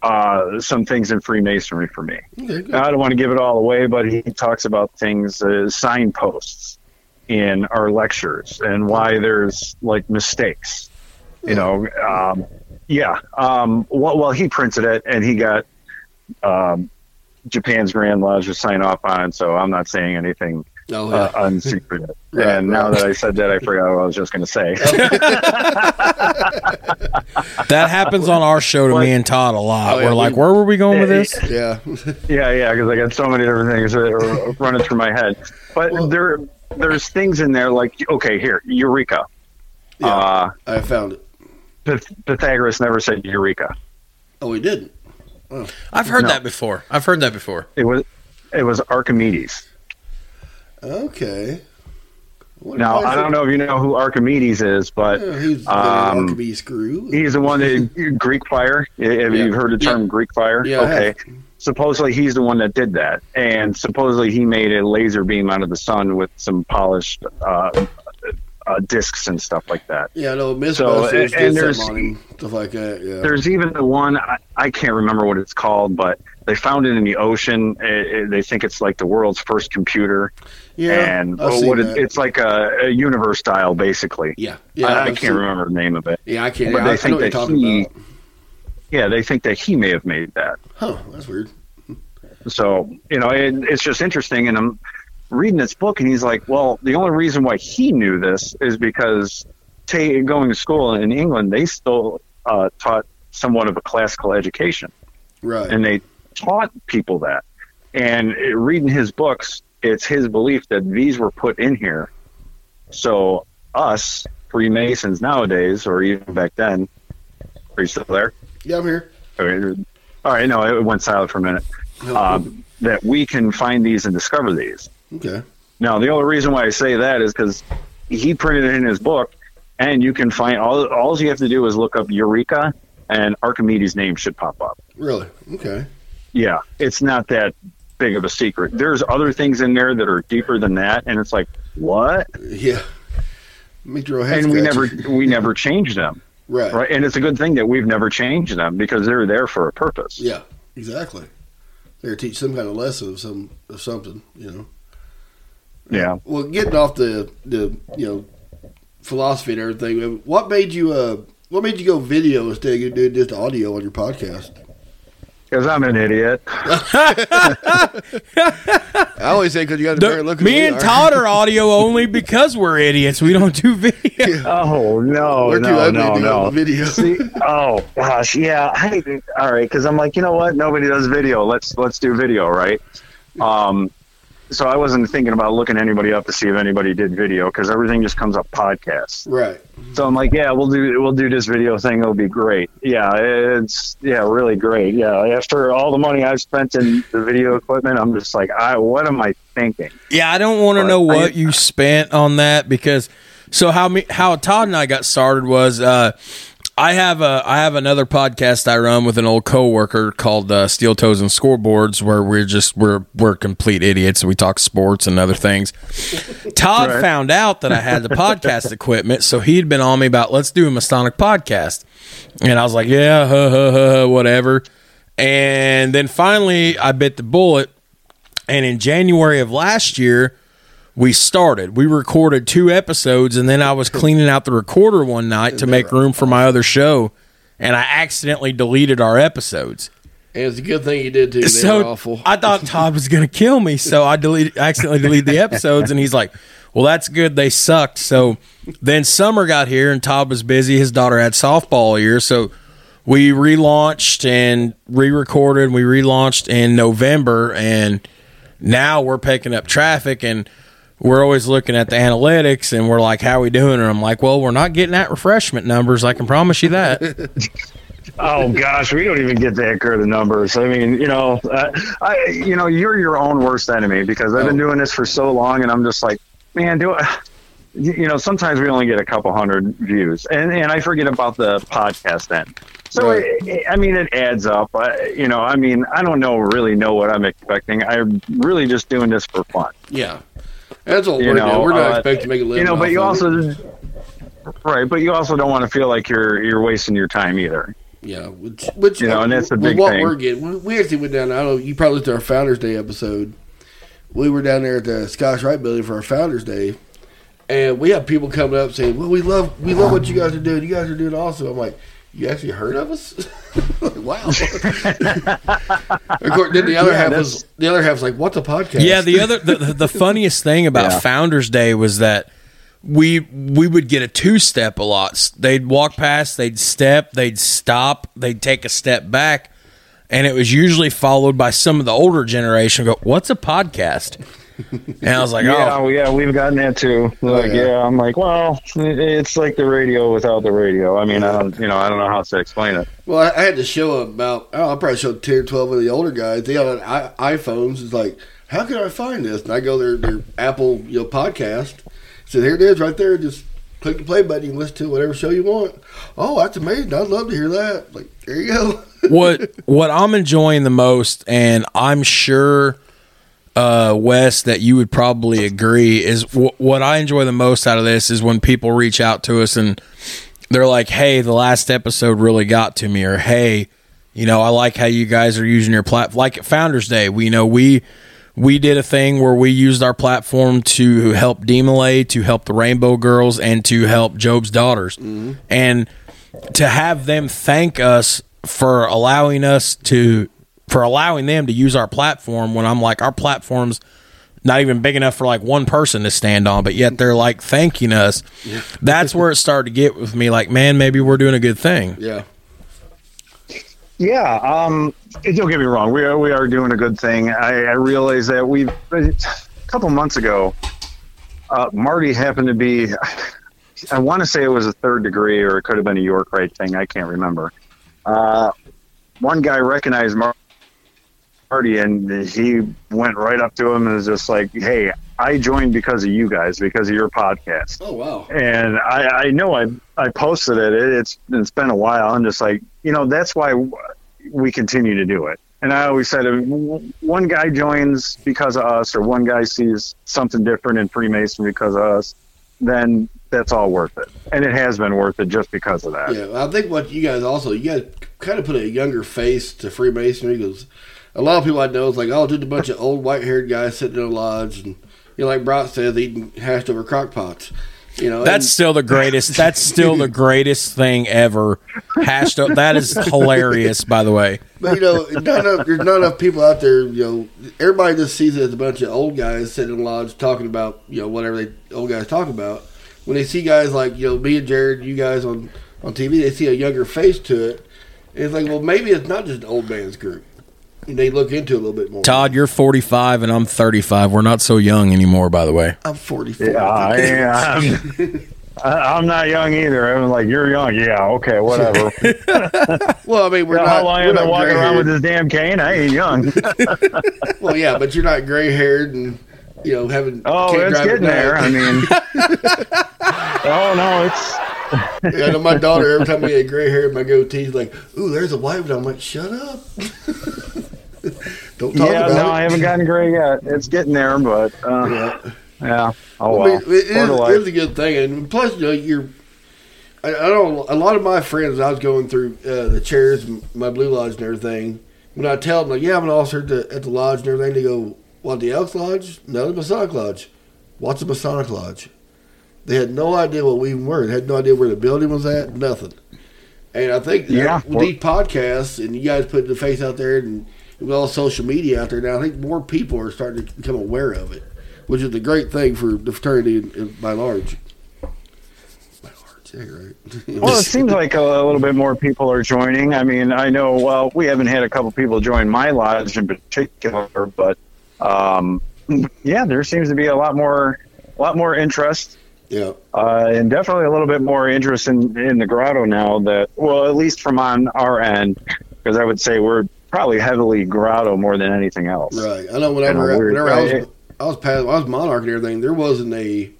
uh, some things in Freemasonry for me. Okay. I don't want to give it all away, but he talks about things, uh, signposts in our lectures, and why there's like mistakes. You know, um, yeah. Um, well, well, he printed it, and he got um, Japan's Grand Lodge to sign off on it. So I'm not saying anything Oh, yeah. uh, unsecret. Right, and now that I said that, I forgot what I was just going to say. That happens on our show to Like- me and Todd a lot. Oh, yeah, We're like, where were we going with this? yeah. Yeah, yeah, because I got so many different things that are running through my head. But Well- there, there's things in there like okay, here, Eureka. Yeah. Uh, I found it. Pyth- Pythagoras never said Eureka. Oh, he didn't. I've heard No. that before. I've heard that before. It was, it was Archimedes. Okay. What Now I don't know if you know who Archimedes is, but Yeah, he's the Um, Archimedes screw. he's the one that Greek fire. Have Yeah. you heard the term Yeah. Greek fire? Yeah, okay. Supposedly he's the one that did that, and supposedly he made a laser beam out of the sun with some polished uh, uh, discs and stuff like that. Yeah, no, Mythbusters So, and- and there's- him, stuff like that. Yeah. There's even the one I, I can't remember what it's called, but they found it in the ocean. It, it- they think it's like the world's first computer, yeah, and oh, what it, it's like a, a universe dial, basically. yeah, yeah. I, I can't seen- remember the name of it. Yeah, I can't. But Yeah, they I, think know what you're that talking he- about. Yeah, they think that he may have made that. Huh? That's weird. So you know, it, it's just interesting, and I'm reading this book, and he's like, "Well, the only reason why he knew this is because ta going to school in England, they still uh, taught somewhat of a classical education." Right. and they taught people that. And uh, reading his books, it's his belief that these were put in here. So us Freemasons nowadays, or even back then, are you still there? yeah, I'm here. All right, no, it went silent for a minute. Um, that we can find these and discover these. Okay. Now, the only reason why I say that is because he printed it in his book, and you can find all. All you have to do is look up Eureka, and Archimedes' name should pop up. Really? Okay. Yeah, it's not that big of a secret. There's other things in there that are deeper than that, and it's like what? Yeah. Your And we never we never changed them, Right. right? And it's a good thing that we've never changed them because they're there for a purpose. Yeah. Exactly. They're teach some kind of lesson of some of something. You know. Yeah. Well, getting off the the you know philosophy and everything. What made you uh What made you go video instead of doing just audio on your podcast? Because I'm an idiot. I always say because you got a better look. me and Todd are audio only because we're idiots. We don't do video. Oh no, We're no, no, to go no. video. See, oh gosh, yeah. I, all right, because I'm like, you know what? Nobody does video. Let's let's do video, right? Um, so I wasn't thinking about looking anybody up to see if anybody did video because everything just comes up podcasts. right. So I'm like, yeah, we'll do we'll do this video thing. It'll be great. Yeah, it's yeah, really great. Yeah, after all the money I've spent in the video equipment, I'm just like, I what am I thinking? Yeah, I don't want to But know I- what you spent on that because so how me how Todd and I got started was uh I have a I have another podcast I run with an old coworker called uh, Steel Toes and Scoreboards where we're just we're we're complete idiots and we talk sports and other things. Todd Right. found out that I had the podcast equipment, so he'd been on me about let's do a Masonic podcast, and I was like, yeah, huh, huh, huh, whatever. And then finally, I bit the bullet, and in January of last year, we started. We recorded two episodes, and then I was cleaning out the recorder one night to make room for my other show, and I accidentally deleted our episodes. And it's a good thing you did too. They so awful. I thought Todd was going to kill me, so I deleted, accidentally deleted the episodes, and he's like, "Well, that's good. They sucked." So then summer got here, and Todd was busy. His daughter had softball all year, so we relaunched and re-recorded. We relaunched in November, and now we're picking up traffic and. We're always looking at the analytics and we're like, how we doing? And I'm like, well, we're not getting at refreshment numbers. I can promise you that. Oh gosh, we don't even get that good of numbers. I mean, you know, uh, I, you know, you're your own worst enemy because I've been doing this for so long, and I'm just like, man, do it. You know, sometimes we only get a couple hundred views, and and I forget about the podcast end. So Right. it, I mean, it adds up. Uh, you know, I mean, I don't know really know what I'm expecting. I'm really just doing this for fun. yeah. That's You we're know, doing. We're not uh, expecting to make a living. You know, but you also right, but you also don't want to feel like you're you're wasting your time either. Yeah, which, which You know, and that's with big what thing. we're getting. We, we actually went down. I don't know. You probably to our Founders Day episode. We were down there at the Scottish Rite Building for our Founders Day, and we have people coming up saying, "Well, we love we love what you guys are doing. You guys are doing awesome." I'm like, "You actually heard of us?" wow. of course, then the other Yeah, half that's- was the other half was like, "What's a podcast?" Yeah, the other the, the- the funniest thing about Yeah. Founders Day was that we we would get a two step a lot. They'd walk past, they'd step, they'd stop, they'd take a step back, and it was usually followed by some of the older generation go, "What's a podcast?" And I was like, Yeah, "Oh, yeah, we've gotten that too. Oh, like, yeah. yeah. I'm like, well, it's like the radio without the radio. I mean, I don't, you know, I don't know how to explain it. Well, I, I had to show about. Oh, I probably showed ten or twelve of the older guys. They all had I, iPhones. It's like, how can I find this? And I go their their Apple you know podcast. So here it is, right there. Just click the play button. You can listen to whatever show you want. Oh, that's amazing. I'd love to hear that. Like there you go. what what I'm enjoying the most, and I'm sure, uh, Wes, that you would probably agree is w- what I enjoy the most out of this is when people reach out to us and they're like, "Hey, the last episode really got to me," or "Hey, you know, I like how you guys are using your platform." Like at Founders Day, we you know we we did a thing where we used our platform to help DeMolay, to help the Rainbow Girls, and to help Job's daughters, and to have them thank us for allowing us to for allowing them to use our platform when I'm like our platform's not even big enough for like one person to stand on, but yet they're like thanking us. That's where it started to get with me. Like, man, maybe we're doing a good thing. Yeah. Yeah, um, don't get me wrong. We are we are doing a good thing. I, I realize that we a couple months ago, uh, Marty happened to be. I want to say it was a third degree, or it could have been a York Rite thing. I can't remember. Uh, one guy recognized Mar- Marty, and he went right up to him and was just like, "Hey, I joined because of you guys, because of your podcast." Oh wow. and I, I know I I posted it. it. It's it's been a while. I'm just like you know that's why we continue to do it. And I always said one guy joins because of us, or one guy sees something different in Freemason because of us, then that's all worth it. And it has been worth it just because of that. Yeah, I think what you guys also you guys kind of put a younger face to Freemasonry because a lot of people I know is like, oh, just a bunch of old white haired guys sitting in a lodge and you know, like Brock says, eating hashed over crock pots. You know, That's and- still the greatest. That's still the greatest thing ever. Hashed up. That is hilarious, by the way. But you know, not enough, there's not enough people out there. You know, everybody just sees it as a bunch of old guys sitting in lodge talking about you know whatever they old guys talk about. When they see guys like you know me and Jared, you guys on on TV, they see a younger face to it. And it's like, well, maybe it's not just an old man's group. And they look into a little bit more. Todd, you're 45 and I'm 35. We're not so young anymore, by the way. I'm 44. Yeah, I am. I- I'm not young either. I'm like, you're young. Yeah, okay, whatever. Well, I mean, we're Yeah, not. how long we're have I not been walking around with this damn cane? I ain't young. Well, yeah, but you're not gray haired and you know having. Oh, it's drive at getting there. I mean, oh no, it's Yeah, I know my daughter every time we had gray hair, my goatee's like, "Ooh, there's a white one." I'm like, "Shut up! Don't talk yeah. about No, it." I haven't gotten gray yet. It's getting there, but uh, Yeah. yeah. Oh well. it, is, it is a good thing, and plus, you know, you're. I, I don't. A lot of my friends, I was going through uh, the chairs, my blue lodge, and everything. When I tell them, like, "Yeah, I'm an officer at the, at the lodge and everything," they go, "What the Elks Lodge? No, the Masonic Lodge. What's a Masonic Lodge?" They had no idea what we even were. They had no idea where the building was at. Nothing. And I think Yeah. these podcasts and you guys putting the face out there and with all social media out there now, I think more people are starting to become aware of it, which is a great thing for the fraternity by large. By large, yeah, right. Well, it seems like a, a little bit more people are joining. I mean, I know. Well, we haven't had a couple people join my lodge in particular, but um, yeah, there seems to be a lot more, a lot more interest. yeah, Uh, and definitely a little bit more interest in, in the grotto now that, well, at least from on our end, because I would say we're probably heavily grotto more than anything else. right. I know whenever, Kinda weird, whenever I was? I was past, I was monarch and everything. There wasn't a.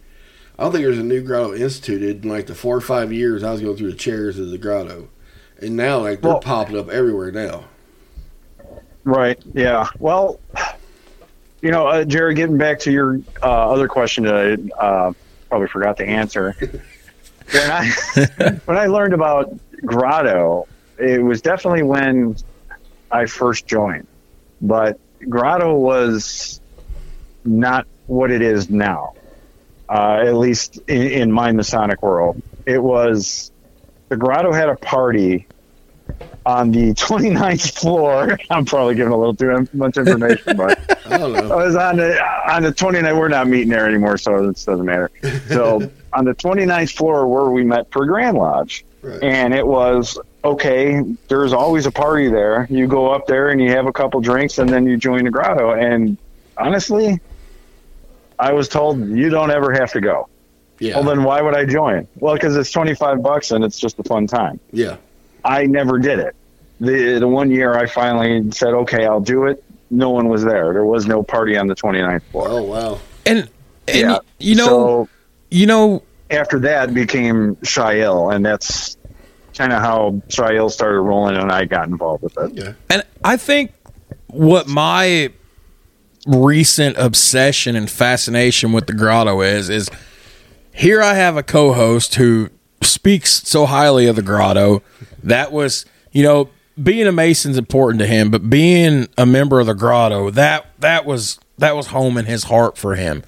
I don't think there was a new grotto instituted in like the four or five years I was going through the chairs of the grotto, and now like they're Well- popping up everywhere now. Right. Yeah. Well, you know, uh, Jared, getting back to your uh, other question that I uh, probably forgot to answer. when I when I learned about Grotto, it was definitely when I first joined, but Grotto was not what it is now. Uh, at least in, in my Masonic world, it was the Grotto had a party on the 29th floor. I'm probably giving a little too much information, but I don't I know. was on the on the 29th. We're not meeting there anymore, so it doesn't matter. So on the 29th floor where we met for Grand Lodge, Right. and it was okay. There's always a party there. You go up there and you have a couple drinks, and then you join the grotto. And honestly, I was told you don't ever have to go. Yeah, Well, then why would I join? Well, because it's 25 bucks and it's just a fun time. yeah, I never did it. The the one year I finally said, okay, I'll do it. No one was there. There was no party on the 29th floor. oh wow, And, and yeah. you know, so you know, after that became Chi El, and that's kind of how Chi El started rolling, and I got involved with it. yeah, And I think what my recent obsession and fascination with the grotto is is here I have a co-host who speaks so highly of the grotto. That was, you know, being a mason's important to him, but being a member of the grotto, that that was that was home in his heart for him.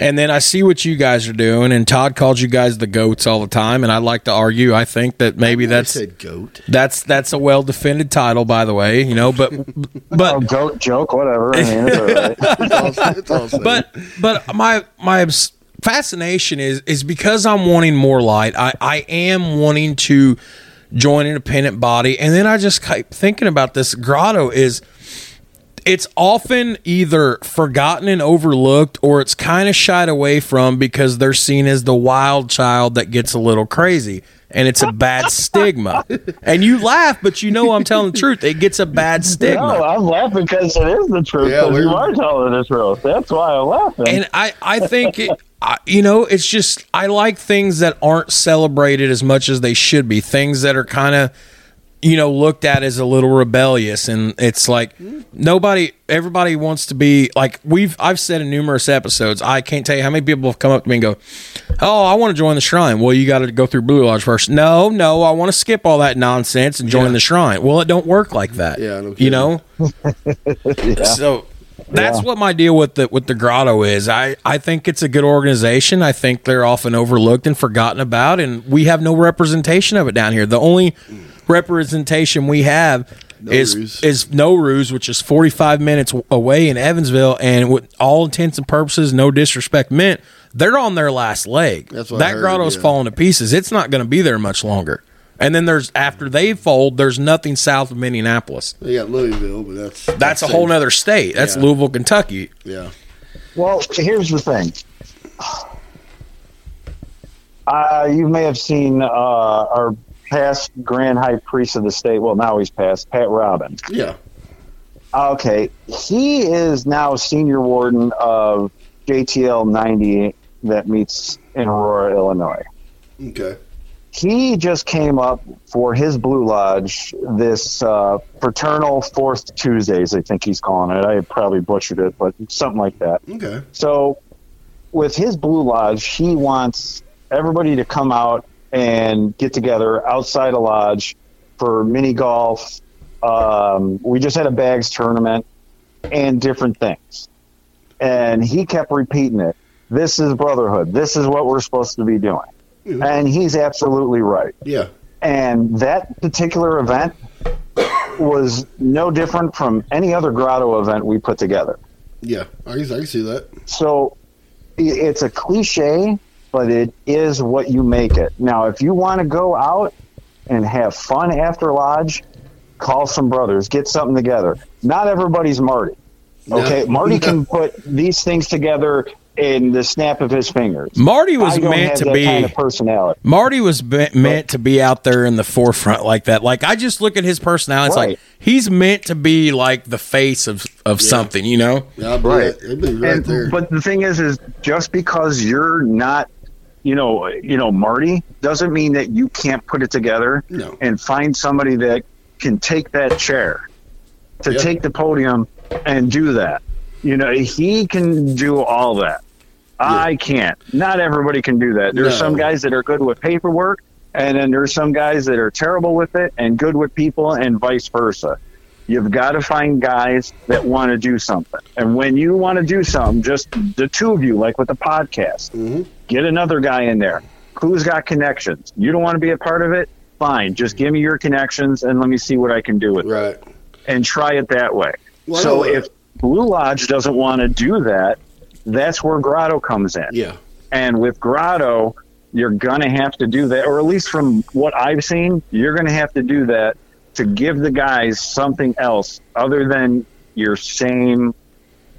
And then I see what you guys are doing, and Todd calls you guys the goats all the time, and I'd like to argue. I think that maybe I that's said goat. that's that's a well defended title, by the way. You know, but Oh, but joke, joke, whatever. I mean, it's all right. It's all, it's all but but my my fascination is is because I'm wanting more light. I I am wanting to join an independent body, and then I just keep thinking about this grotto is. It's often either forgotten and overlooked, or it's kind of shied away from because they're seen as the wild child that gets a little crazy, and it's a bad stigma. And you laugh, but you know I'm telling the truth. It gets a bad stigma. No, I'm laughing because it is the truth. Yeah, 'cause we're- you are telling the truth. That's why I'm laughing. and I, I think it, I, you know it's just I like things that aren't celebrated as much as they should be things that are kind of you know looked at as a little rebellious and it's like nobody everybody wants to be like we've I've said in numerous episodes I can't tell you how many people have come up to me and go oh I want to join the shrine well you got to go through Blue Lodge first no no I want to skip all that nonsense and join the shrine well it don't work like that Yeah, no you know so that's Yeah. what my deal with the with the grotto is. I I think it's a good organization. I think they're often overlooked and forgotten about, and we have no representation of it down here. The only representation we have is Ruse. is No Ruse, which is forty five minutes away in Evansville, and with all intents and purposes, no disrespect meant, they're on their last leg. That's what I that heard, grotto's yeah. falling to pieces. It's not going to be there much longer. And then there's after they fold, there's nothing south of Indianapolis. They got Louisville, but that's That's a whole other state. That's Yeah. Louisville, Kentucky. Yeah, Well, here's the thing. Uh, you may have seen uh, our past Grand High Priest of the state. Well, now he's passed, Pat Robin. yeah. Okay, he is now senior warden of JTL 90 that meets in Aurora, Illinois. Okay. He just came up for his Blue Lodge this uh, fraternal fourth Tuesdays, I think he's calling it. I probably butchered it, but something like that. Okay. So, with his Blue Lodge, he wants everybody to come out and get together outside a lodge for mini golf. Um, we just had a bags tournament and different things. And he kept repeating it. This is brotherhood. This is what we're supposed to be doing. Mhm. And he's absolutely right. Yeah. And that particular event was no different from any other grotto event we put together. Yeah. I can, I can see that. So it's a cliche, but it is what you make it. Now, if you want to go out and have fun after lodge, call some brothers, get something together. Not everybody's Marty. Okay, No. Marty can put these things together in the snap of his fingers. Marty was I don't meant have to that be. kind of personality. Marty was be- meant to be out there in the forefront like that. Like I just look at his personality. It's Right. like he's meant to be like the face of of something. You know. Yeah, Right. right, I'll be right And- there. But the thing is, is just because you're not, you know, you know, Marty doesn't mean that you can't put it together No. and find somebody that can take that chair, to Yep. take the podium and do that. You know, he can do all that. I can't. Not everybody can do that. There's No. some guys that are good with paperwork, and then there's some guys that are terrible with it and good with people, and vice versa. You've got to find guys that want to do something. And when you want to do something, just the two of you, like with the podcast, Mhm. get another guy in there who's got connections. You don't want to be a part of it? Fine. Just give me your connections and let me see what I can do with it right. and try it that way. Well, so if Blue Lodge doesn't want to do that, that's where Grotto comes in. Yeah. And with Grotto, you're going to have to do that, or at least from what I've seen, you're going to have to do that to give the guys something else other than your same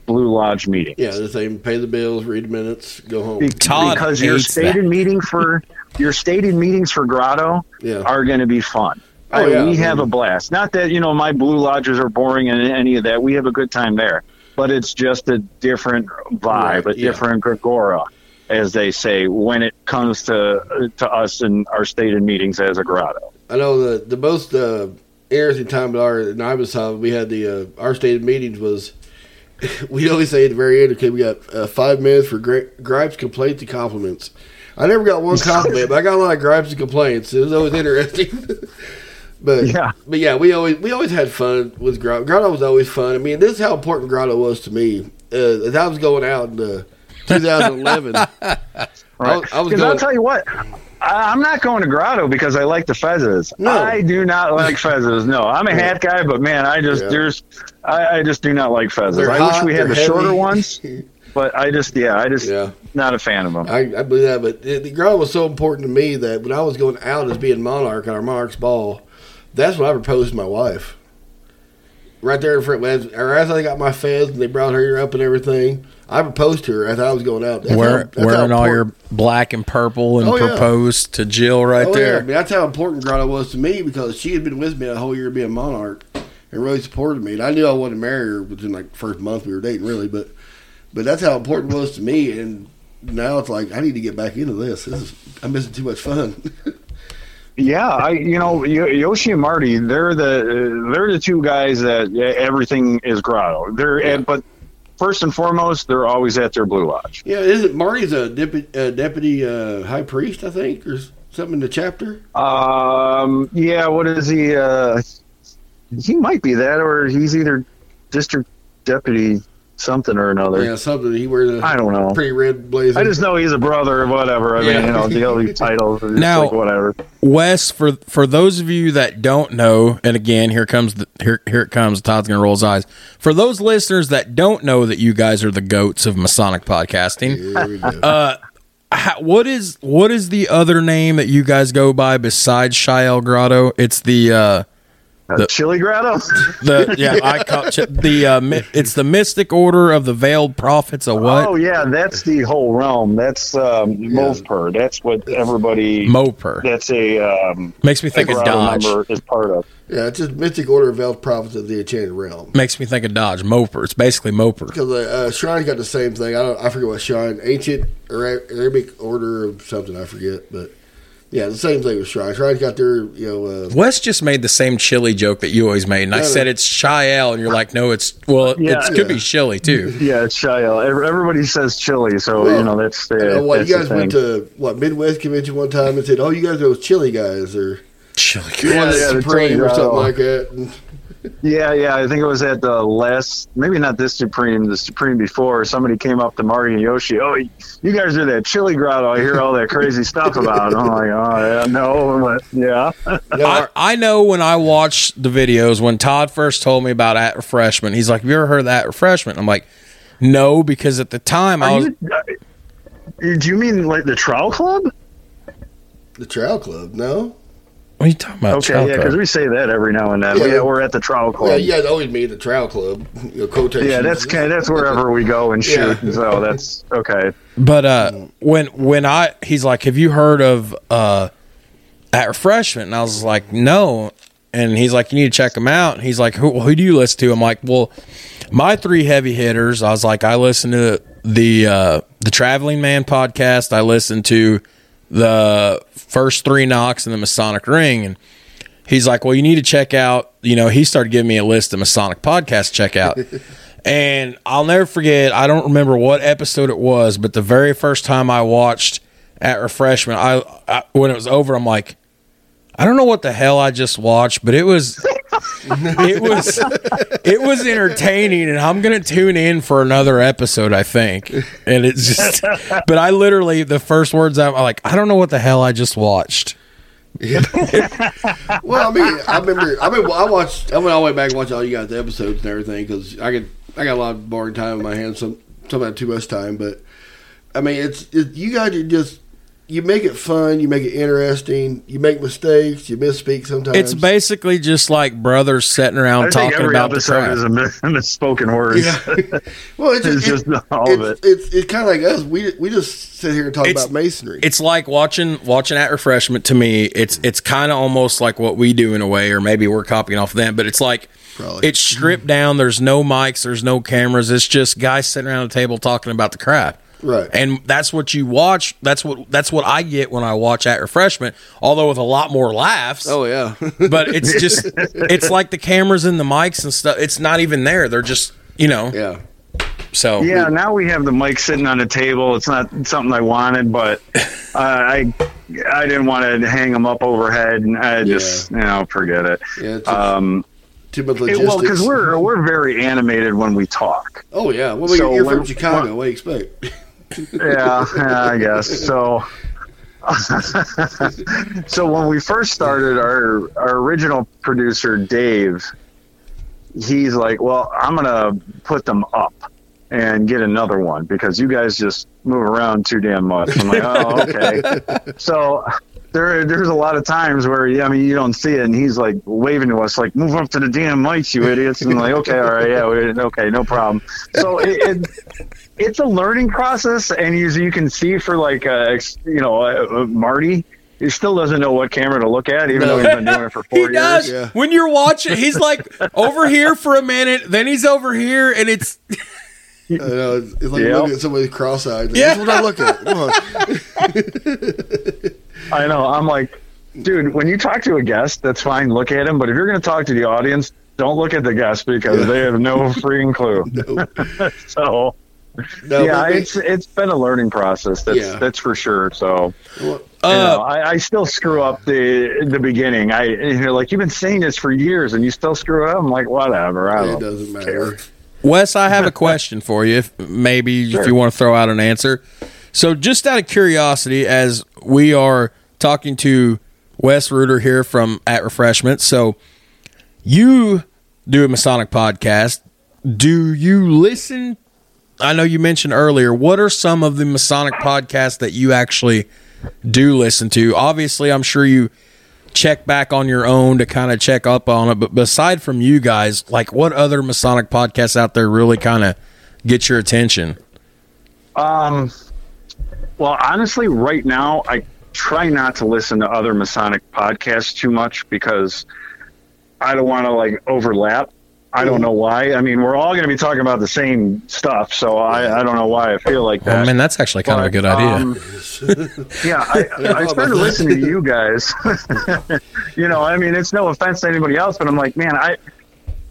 Blue Lodge meeting. Yeah. The same. Pay the bills, read the minutes, go home. Be- Todd because your stated that. meeting for your stated meetings for Grotto Yeah. are going to be fun. Oh, I- yeah. we have a blast. Not that you know my blue lodges are boring and any of that. We have a good time there, but it's just a different vibe, Right, a yeah. different egregore, as they say when it comes to to us and our stated meetings as a Grotto. I know the the most uh, interesting time at our in Ibisov, we had the uh, our stated meetings was we always say at the very end, okay, we got uh, five minutes for gri- gripes, complaints, and compliments. I never got one compliment, but I got a lot of gripes and complaints. It was always interesting. but Yeah. but yeah, we always we always had fun with Grotto. Grotto was always fun. I mean, this is how important Grotto was to me. Uh, as I was going out in uh, 2011. I, Right? I was Because going. I'll tell you what. I'm not going to Grotto because I like the fezzes. No. I do not like fezzes. No, I'm a hat guy, but man, I just Yeah. there's I, I just do not like fezzes. They're I hot, wish we had the shorter ones, but I just yeah, I just Yeah. not a fan of them. I, I believe that, but the, the Grotto was so important to me that when I was going out as being monarch at our monarch's ball, that's when I proposed to my wife. Right there in front, as, or as I got my fez and they brought her up and everything, I proposed to her as I was going out. That's Wear, how- that's how wearing all your black and purple and Oh, yeah. proposed to Jill oh, right Oh, yeah. I there. mean, that's how important Grotto was to me because she had been with me the whole year being monarch and really supported me. And I knew I wanted to marry her within like the first month we were dating, really, but but that's how important it was to me. And now it's like I need to get back into this. This is I'm missing too much fun. Yeah, I you know Yoshi and Marty, they're the they're the two guys that everything is Grotto. They're Yeah. and, but first and foremost, they're always at their Blue Lodge. Yeah, is it Marty's a deputy, uh, deputy uh, high priest, I think, or something in the chapter? Um, yeah, what is he? Uh, he might be that, or he's either district deputy something or another. Yeah, something. He wears a I don't know. pretty red blazer. I just know he's a brother or whatever. I Yeah. mean, you know, the other titles are just Now- like whatever. Wes, for for those of you that don't know, and again, here comes the, here here it comes. Todd's gonna roll his eyes. For those listeners that don't know that you guys are the goats of Masonic podcasting, Here we go. uh, how, what is what is the other name that you guys go by besides Chi El Grotto? It's the Uh, the- Chili Grotto? the yeah I call it the uh, it's the Mystic Order of the Veiled Prophets. of what Oh yeah, that's the whole realm. That's um, Movper. That's what everybody. Moper that's a um, makes me think of Grotto Dodge. is part of. yeah, it's just Mystic Order of Elf Prophets of the Enchanted Realm. Makes me think of Dodge. Moper. It's basically Moper. Because uh, uh, Shrine got the same thing. I don't. I forget what Shrine. Ancient Arabic Order of something. I forget, but yeah, the same thing with Shrine. Shrine's got their you know. Uh, Wes just made the same chili joke that you always made, and I Yeah. said it's Chi El, and you're like, no, it's well, Yeah. it could be Yeah. chili too. Yeah, it's Chi El. Everybody says chili, so Well, you know that's the. you know, what that's you the guys went to what Midwest convention one time and said, "Oh, you guys are those chili guys," or Chili. you Yeah, wanted yeah, the chili or something like that. And, Yeah, yeah. I think it was at the last, maybe not this Supreme, the Supreme before. Somebody came up to Marty and Yoshi. Oh, you guys are that chili grotto. I hear all that crazy stuff about. I'm like, oh yeah, no, but yeah. no, I, I know when I watch the videos when Todd first told me about at refreshment, he's like, "Have you ever heard of that refreshment?" I'm like, "No," because at the time I was. you, uh, do you mean like the Trowel Club? the Trail Club. No, What are you talking about? Okay, yeah, because we say that every now and then. Yeah. We, we're at the Trowel Club. yeah, you guys always meet at the Trail Club. You know, quotations. Yeah, that's kind that's wherever we go and shoot. Yeah. So that's okay. But uh, when when I he's like, "Have you heard of uh, at refreshment?" And I was like, "No." And he's like, "You need to check them out." And he's like, "Who, who do you listen to?" I'm like, "Well, my three heavy hitters." I was like, "I listen to the uh, the Traveling Man podcast. I listen to the first three knocks in the Masonic Ring." And he's like, "Well, you need to check out." You know, he started giving me a list of Masonic podcasts to check out. And I'll never forget, I don't remember what episode it was, but the very first time I watched at refreshment, I, I when it was over, I'm like, I don't know what the hell I just watched, but it was it was it was entertaining and I'm going to tune in for another episode, I think. And it's just but I literally the first words I'm like, I don't know what the hell I just watched. Well, I mean, I remember. I mean, I watched. I went all the way back and watched all you guys' episodes and everything because I could. I got a lot of boring time in my hands. Some had too much time, but I mean, it's it, you guys are just you make it fun. You make it interesting. You make mistakes. You misspeak sometimes. It's basically just like brothers sitting around I think talking every about the crap. is a mis- misspoken words. Yeah. well, it's It's just, just it, all of it. It's it's kind of like us. We we just sit here and talk It's- about masonry. it's like watching watching at refreshment to me it's it's kind of almost like what we do in a way or maybe we're copying off them but it's like Probably. it's stripped down there's no mics there's no cameras it's just guys sitting around the table talking about the crap Right. and that's what you watch that's what that's what i get when i watch at refreshment although with a lot more laughs oh yeah. but it's just it's like the cameras and the mics and stuff it's not even there they're just you know yeah. so Yeah, now we have the mic sitting on the table. It's not something I wanted, but uh, I I didn't want to hang them up overhead, and I just you know forget it. Yeah. It's Um, too much it- logistics. well, because we're we're very animated when we talk. Oh yeah. Well, So you're when- from Chicago. What do you expect? Yeah, yeah, I guess so. so when we first started, our our original producer Dave, he's like, "Well, I'm gonna put them up and get another one because you guys just move around too damn much." I'm like, "Oh, okay." so there, there's a lot of times where I mean, you don't see it, and he's like waving to us, like, "Move up to the damn mics, you idiots!" And I'm like, "Okay, all right, yeah, we- okay, no problem." So it, it it's a learning process, and as you can see for like uh, you know uh, uh, Marty, he still doesn't know what camera to look at, even No. though he's been doing it for four he years. does. Yeah. When you're watching, he's like over here for a minute, then he's over here, and it's I know, it's, it's like Yeah. looking at somebody cross-eyed. Like, Yeah. That's what I look at. Come on. I know. I'm like, dude, when you talk to a guest, that's fine. Look at him, but if you're going to talk to the audience, don't look at the guest because they have no freaking clue. No. so No, yeah, but we- it's it's been a learning process. That's Yeah. that's for sure. So well, you know, uh, I, I still screw up the the beginning. I you're like you've been saying this for years and you still screw up. I'm like whatever. I it don't doesn't care. matter. Wes, I have a question for you. If maybe if you want to throw out an answer. So, just out of curiosity, as we are talking to Wes Ruder here from At Refreshment, so you do a Masonic podcast. Do you listen? I know you mentioned earlier. What are some of the Masonic podcasts that you actually do listen to? Obviously, I'm sure you check back on your own to kind of check up on it. But aside from you guys, like what other Masonic podcasts out there really kind of get your attention? Um, well, honestly, right now, I try not to listen to other Masonic podcasts too much because I don't want to like overlap. I don't know why. I mean, we're all going to be talking about the same stuff, so I, I don't know why I feel like that. I mean, that's actually kind of a good idea. Um, yeah, I, I started listening to you guys. you know, I mean, it's no offense to anybody else, but I'm like, man, I.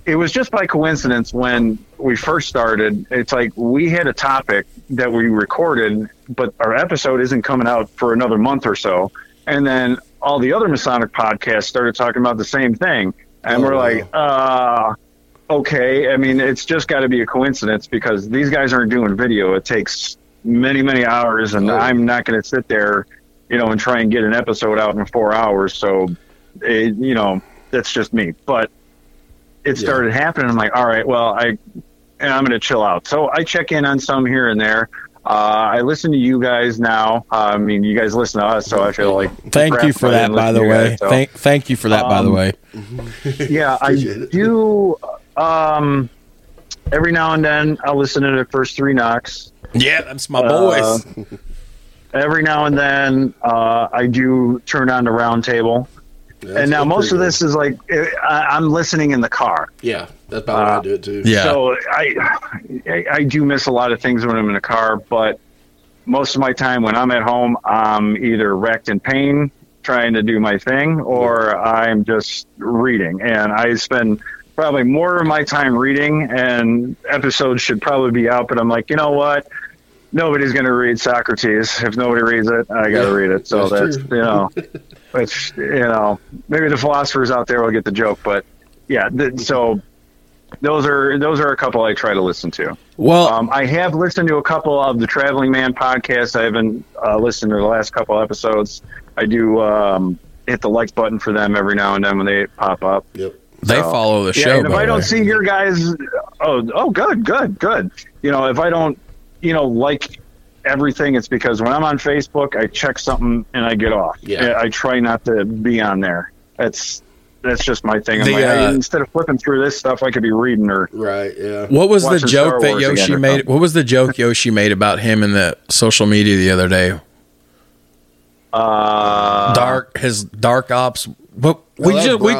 It was just by coincidence when we first started. It's like we had a topic that we recorded, but our episode isn't coming out for another month or so. And then all the other Masonic podcasts started talking about the same thing, and Oh, we're like, uh, okay. I mean, it's just got to be a coincidence because these guys aren't doing video. It takes many, many hours, and Oh. I'm not going to sit there, you know, and try and get an episode out in four hours. So, it, you know, that's just me. But it Yeah. started happening. I'm like, all right, well, I, and I'm going to chill out. So I check in on some here and there. Uh, I listen to you guys now. Uh, I mean, you guys listen to us, so I feel like Thank you for that, by the way. guys, so. Thank, thank you for that, by the Um, way. yeah, I do. Um, every now and then, I'll listen to the first three knocks. Yeah, that's my Uh, boys. Every now and then, uh, I do turn on the round table. Yeah, and now most of pretty this is like eh, I, I'm listening in the car. Yeah, that's about how uh, I do it too. Yeah. So I, I I do miss a lot of things when I'm in the car, but most of my time when I'm at home, I'm either wrecked in pain trying to do my thing, or I'm just reading. And I spend probably more of my time reading. And episodes should probably be out, but I'm like, you know what? Nobody's going to read Socrates. If nobody reads it, I got to Yeah, read it. So that's that's, you know, it's you know, maybe the philosophers out there will get the joke, but yeah. Th- so those are those are a couple I try to listen to. Well, Um, I have listened to a couple of the Traveling Man podcasts. I haven't uh, listened to the last couple episodes. I do um, hit the like button for them every now and then when they pop up. Yep. they so- follow the Yeah, show. and if I don't way. see your guys, oh, oh, good, good, good. You know, if I don't, you know, like everything, it's because when I'm on Facebook, I check something and I get off. Yeah. I try not to be on there. That's that's just my thing. I'm The, like, I- uh, instead of flipping through this stuff, I could be reading or Right. Yeah. What was the joke that Yoshi made? What was the joke Yoshi made about him in the social media the other day? uh, Dark his dark ops. But we that's just we,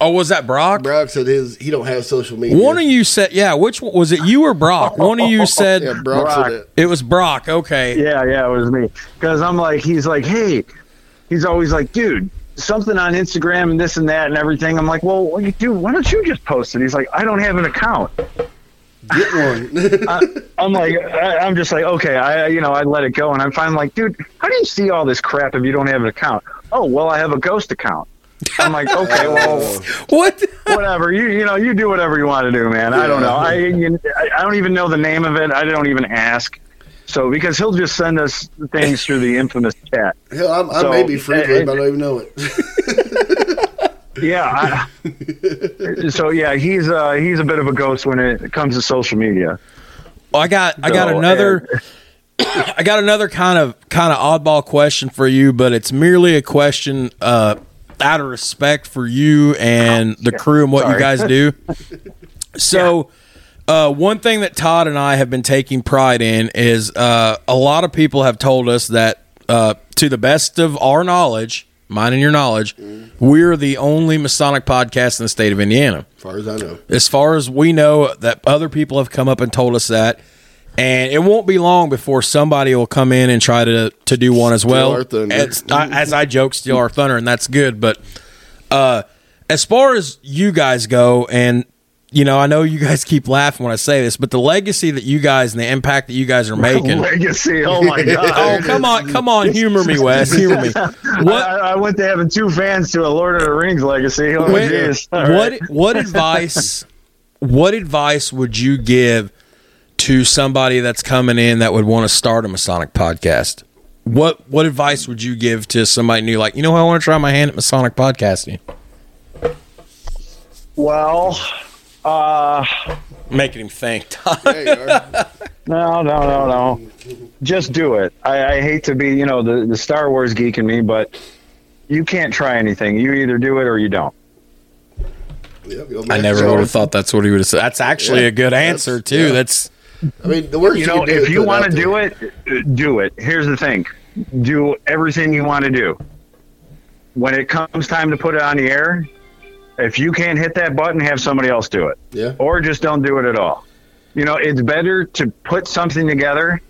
oh was that Brock? Brock said his he don't have social media. One of you said yeah. Which one, was it? You or Brock? One of you said yeah, Brock, Brock. said that. it was Brock. Okay. Yeah, yeah, it was me. Because I'm like, he's like, hey, he's always like, dude, something on Instagram and this and that and everything. I'm like, well, dude. Why don't you just post it? He's like, I don't have an account. Get one. I, I'm like, I, I'm just like, okay, I, you know, I let it go, and I'm finally like, dude, how do you see all this crap if you don't have an account? Oh, well, I have a ghost account. I'm like, okay, well, oh. What? whatever. You, you know, you do whatever you want to do, man. I don't know. I, you, I I don't even know the name of it. I don't even ask. So because he'll just send us things through the infamous chat. Hell, I'm, I So, may be friends with him. uh, I don't even know it. Yeah. I, so yeah, he's uh, he's a bit of a ghost when it comes to social media. Well, I got I got So, another I got another kind of kind of oddball question for you, but it's merely a question uh, out of respect for you and the crew and what you guys do. So, uh, one thing that Todd and I have been taking pride in is uh, a lot of people have told us that, uh, to the best of our knowledge, mine and your knowledge, we're the only Masonic podcast in the state of Indiana As far as I know. as far as we know that other people have come up and told us that and it won't be long before somebody will come in and try to to do one as well our thunder. It's- I- as i joke steal our thunder and that's good but uh as far as you guys go and you know i know you guys keep laughing when i say this but the legacy that you guys and the impact that you guys are making Legacy. Oh my god. oh come on come on humor me wes humor me what I, I went to having two fans to a Lord of the Rings legacy. Oh. All what right. what advice what advice would you give to somebody that's coming in that would want to start a Masonic podcast? What what advice would you give to somebody new? Like, you know, I want to try my hand at Masonic podcasting. Well, uh, Making him think. There you are. no, no, no, no. Just do it. I, I hate to be, you know, the, the Star Wars geek in me, but you can't try anything. You either do it or you don't. Yep, I never to- would have thought that's what he would have said. That's actually Yeah, a good that's- answer too. yeah. That's I mean, the worst You know, if you want to do it, do it. Here's the thing do everything you want to do. When it comes time to put it on the air, if you can't hit that button, have somebody else do it. Yeah. Or just don't do it at all. You know, it's better to put something together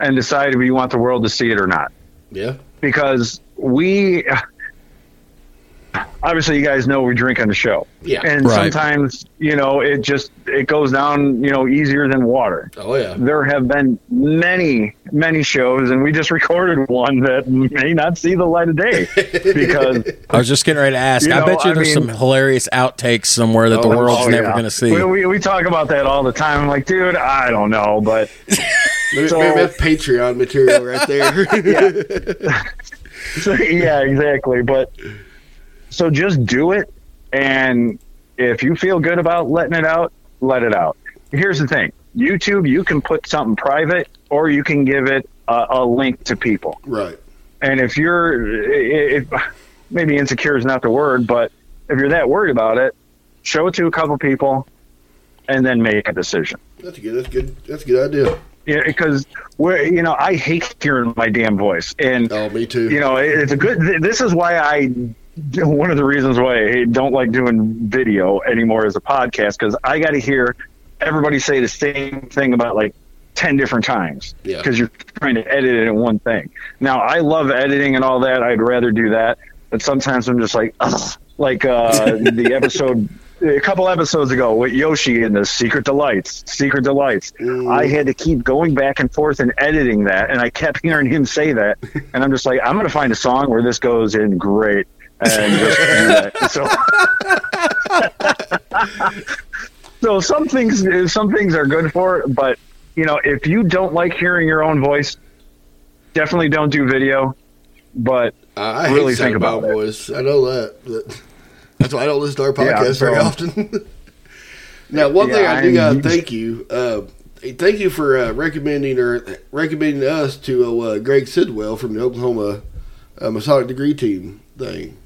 and decide if you want the world to see it or not. Yeah. Because we, obviously, you guys know we drink on the show. Yeah. And Right. sometimes, you know, it just, it goes down, you know, easier than water Oh yeah. there have been many, many shows, and we just recorded one that may not see the light of day because I was just getting ready to ask. You I bet you I there's mean- some hilarious outtakes somewhere that the Oh, world's oh, never yeah. going to see. We, we, we talk about that all the time. I'm like, dude, I don't know, but Maybe, So- maybe that's Patreon material right there. so, yeah, exactly. But so just do it, and if you feel good about letting it out, let it out. Here's the thing: YouTube, you can put something private, or you can give it a, a link to people. right. And if you're, if, maybe insecure is not the word, but if you're that worried about it, show it to a couple people, and then make a decision. That's good. That's good. That's a good idea. Yeah, because we're, you know, I hate hearing my damn voice, and Oh, me too. you know, it- it's a good. th- This is why I. One of the reasons why I don't like doing video anymore as a podcast because I got to hear everybody say the same thing about like ten different times Yeah. because you're trying to edit it in one thing. Now I love editing and all that. I'd rather do that, but sometimes I'm just like, ugh. like uh, the episode. A couple episodes ago with Yoshi in the Secret Delights, Secret Delights, Mm. I had to keep going back and forth and editing that, and I kept hearing him say that, and I'm just like, I'm gonna find a song where this goes in great, and just do that. So, so some things, some things are good for it, but you know, if you don't like hearing your own voice, definitely don't do video. But I, I really hate think about about it. voice. I know that. But that's why I don't listen to our podcast Yeah, very often. now, one thing I do got to thank you. Uh, thank you for uh, recommending or recommending us to uh, Greg Sidwell from the Oklahoma uh, Masonic Degree Team thing.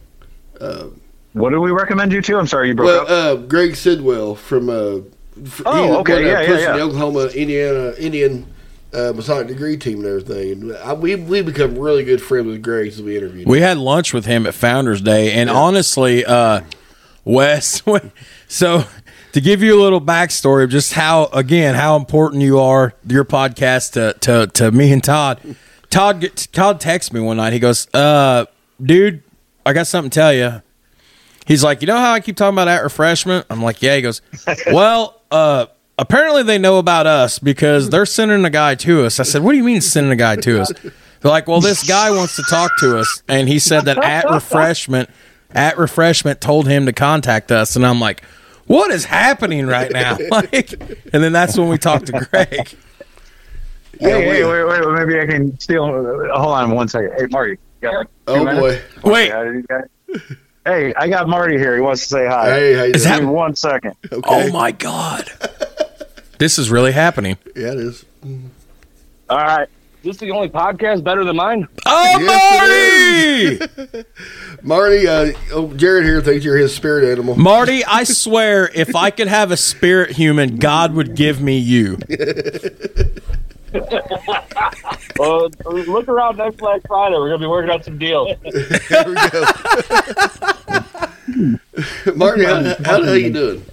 Uh, what do we recommend you to? I'm sorry, you broke well, up. uh, Greg Sidwell from uh, f- Oh, he's okay, one of yeah, yeah, yeah. the Oklahoma Indiana Indian uh, Masonic Degree Team and everything. And I, we we become really good friends with Greg since we interviewed. him. We had lunch with him at Founders Day, and honestly, uh, Wes. So to give you a little backstory of just how, again, how important you are, your podcast to to, to me and Todd. Todd get- Todd texts me one night. He goes, "Uh, dude, I got something to tell you." He's like, "You know how I keep talking about at refreshment?" I'm like, "Yeah." He goes, "Well, uh." Apparently they know about us because they're sending a guy to us. I said, "What do you mean sending a guy to us?" They're like, "Well, this guy wants to talk to us," and he said that at refreshment, at refreshment told him to contact us, and I'm like, "What is happening right now?" Like, and then that's when we talked to Greg. Yeah, hey, hey, we- wait, wait, wait, maybe I can steal. Hold on one second. Hey, Marty. You got like two Oh minutes? boy! Wait, Yeah, you got- Hey, I got Marty here. He wants to say hi. Hey, how you Is doing? Give me one second. okay. oh my god, this is really happening. Yeah, it is. All right. Is this the only podcast better than mine? Oh, Yes, Marty! Marty, uh, oh, Jared here thinks you're his spirit animal. Marty, I swear, if I could have a spirit human, God would give me you. Uh, look around next Black Friday. We're gonna be working out some deals. There we go. Marty, how, how the hell you doing?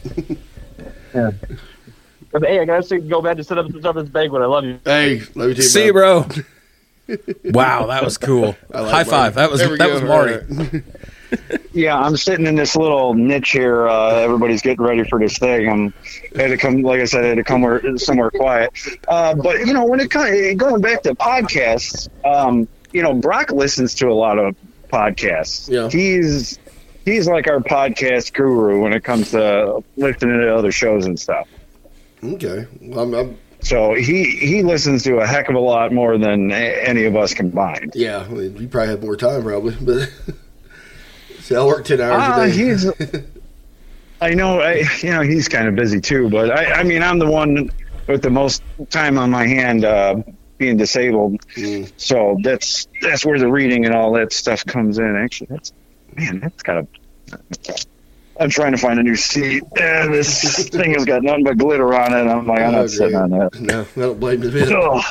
But, hey, I gotta go back to set up some stuff at this banquet. I love you. Hey, let me tell you. See you, bro. Wow, that was cool. Like High Marty. five. That was that go. was Marty. All right. Yeah, I'm sitting in this little niche here. Uh, everybody's getting ready for this thing. I'm had to come, like I said, I had to come where, somewhere quiet. Uh, but you know, when it comes going back to podcasts, um, you know, Brock listens to a lot of podcasts. Yeah. He's he's like our podcast guru when it comes to listening to other shows and stuff. Okay. I'm, I'm, So he he listens to a heck of a lot more than a- any of us combined. yeah, I you probably have more time, probably. But see, I work ten hours Ah, a day. he's. I know, I, you know, he's kind of busy too. But I, I mean, I'm the one with the most time on my hand, uh, being disabled. Mm. So that's that's where the reading and all that stuff comes in. Actually, that's man, that's got a. I'm trying to find a new seat. Eh, this thing has got nothing but glitter on it. I'm like, I'm Oh, not sitting on that. No, I don't blame a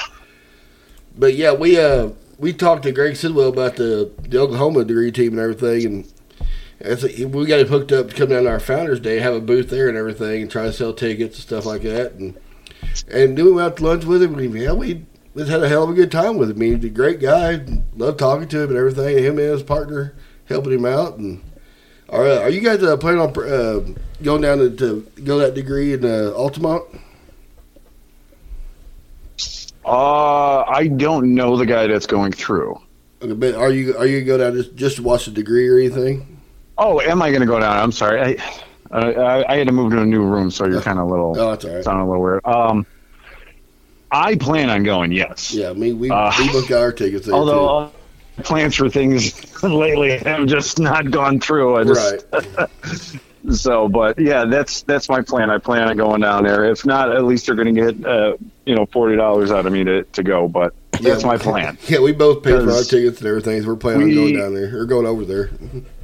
But yeah, we uh we talked to Greg Sidwell about the the Oklahoma degree team and everything, and as a, we got him hooked up to come down to our Founders Day, have a booth there and everything, and try to sell tickets and stuff like that, and and then we went out to lunch with him, and yeah, we we had a hell of a good time with him. He's a great guy, loved talking to him and everything. Him and his partner helping him out, and are uh, are you guys uh, planning on uh, going down to, to go that degree in uh, Altamont? Uh, I don't know the guy that's going through. Okay, but are you are you going down just just to watch the degree or anything? Oh, am I going to go down? I'm sorry. I, uh, I I had to move to a new room, so you're kind of a little Oh, that's all right. sounding a little weird. Um, I plan on going. Yes. Yeah, I mean, we, Uh, we booked our tickets there Although all plans for things lately have just not gone through. I just, Right. So, but yeah, that's that's my plan. I plan on going down there. If not, at least you're going to get uh, you know forty dollars out of me to, to go. But that's Yeah. my plan. Yeah, we both paid for our tickets and everything, so we're planning we- on going down there or going over there.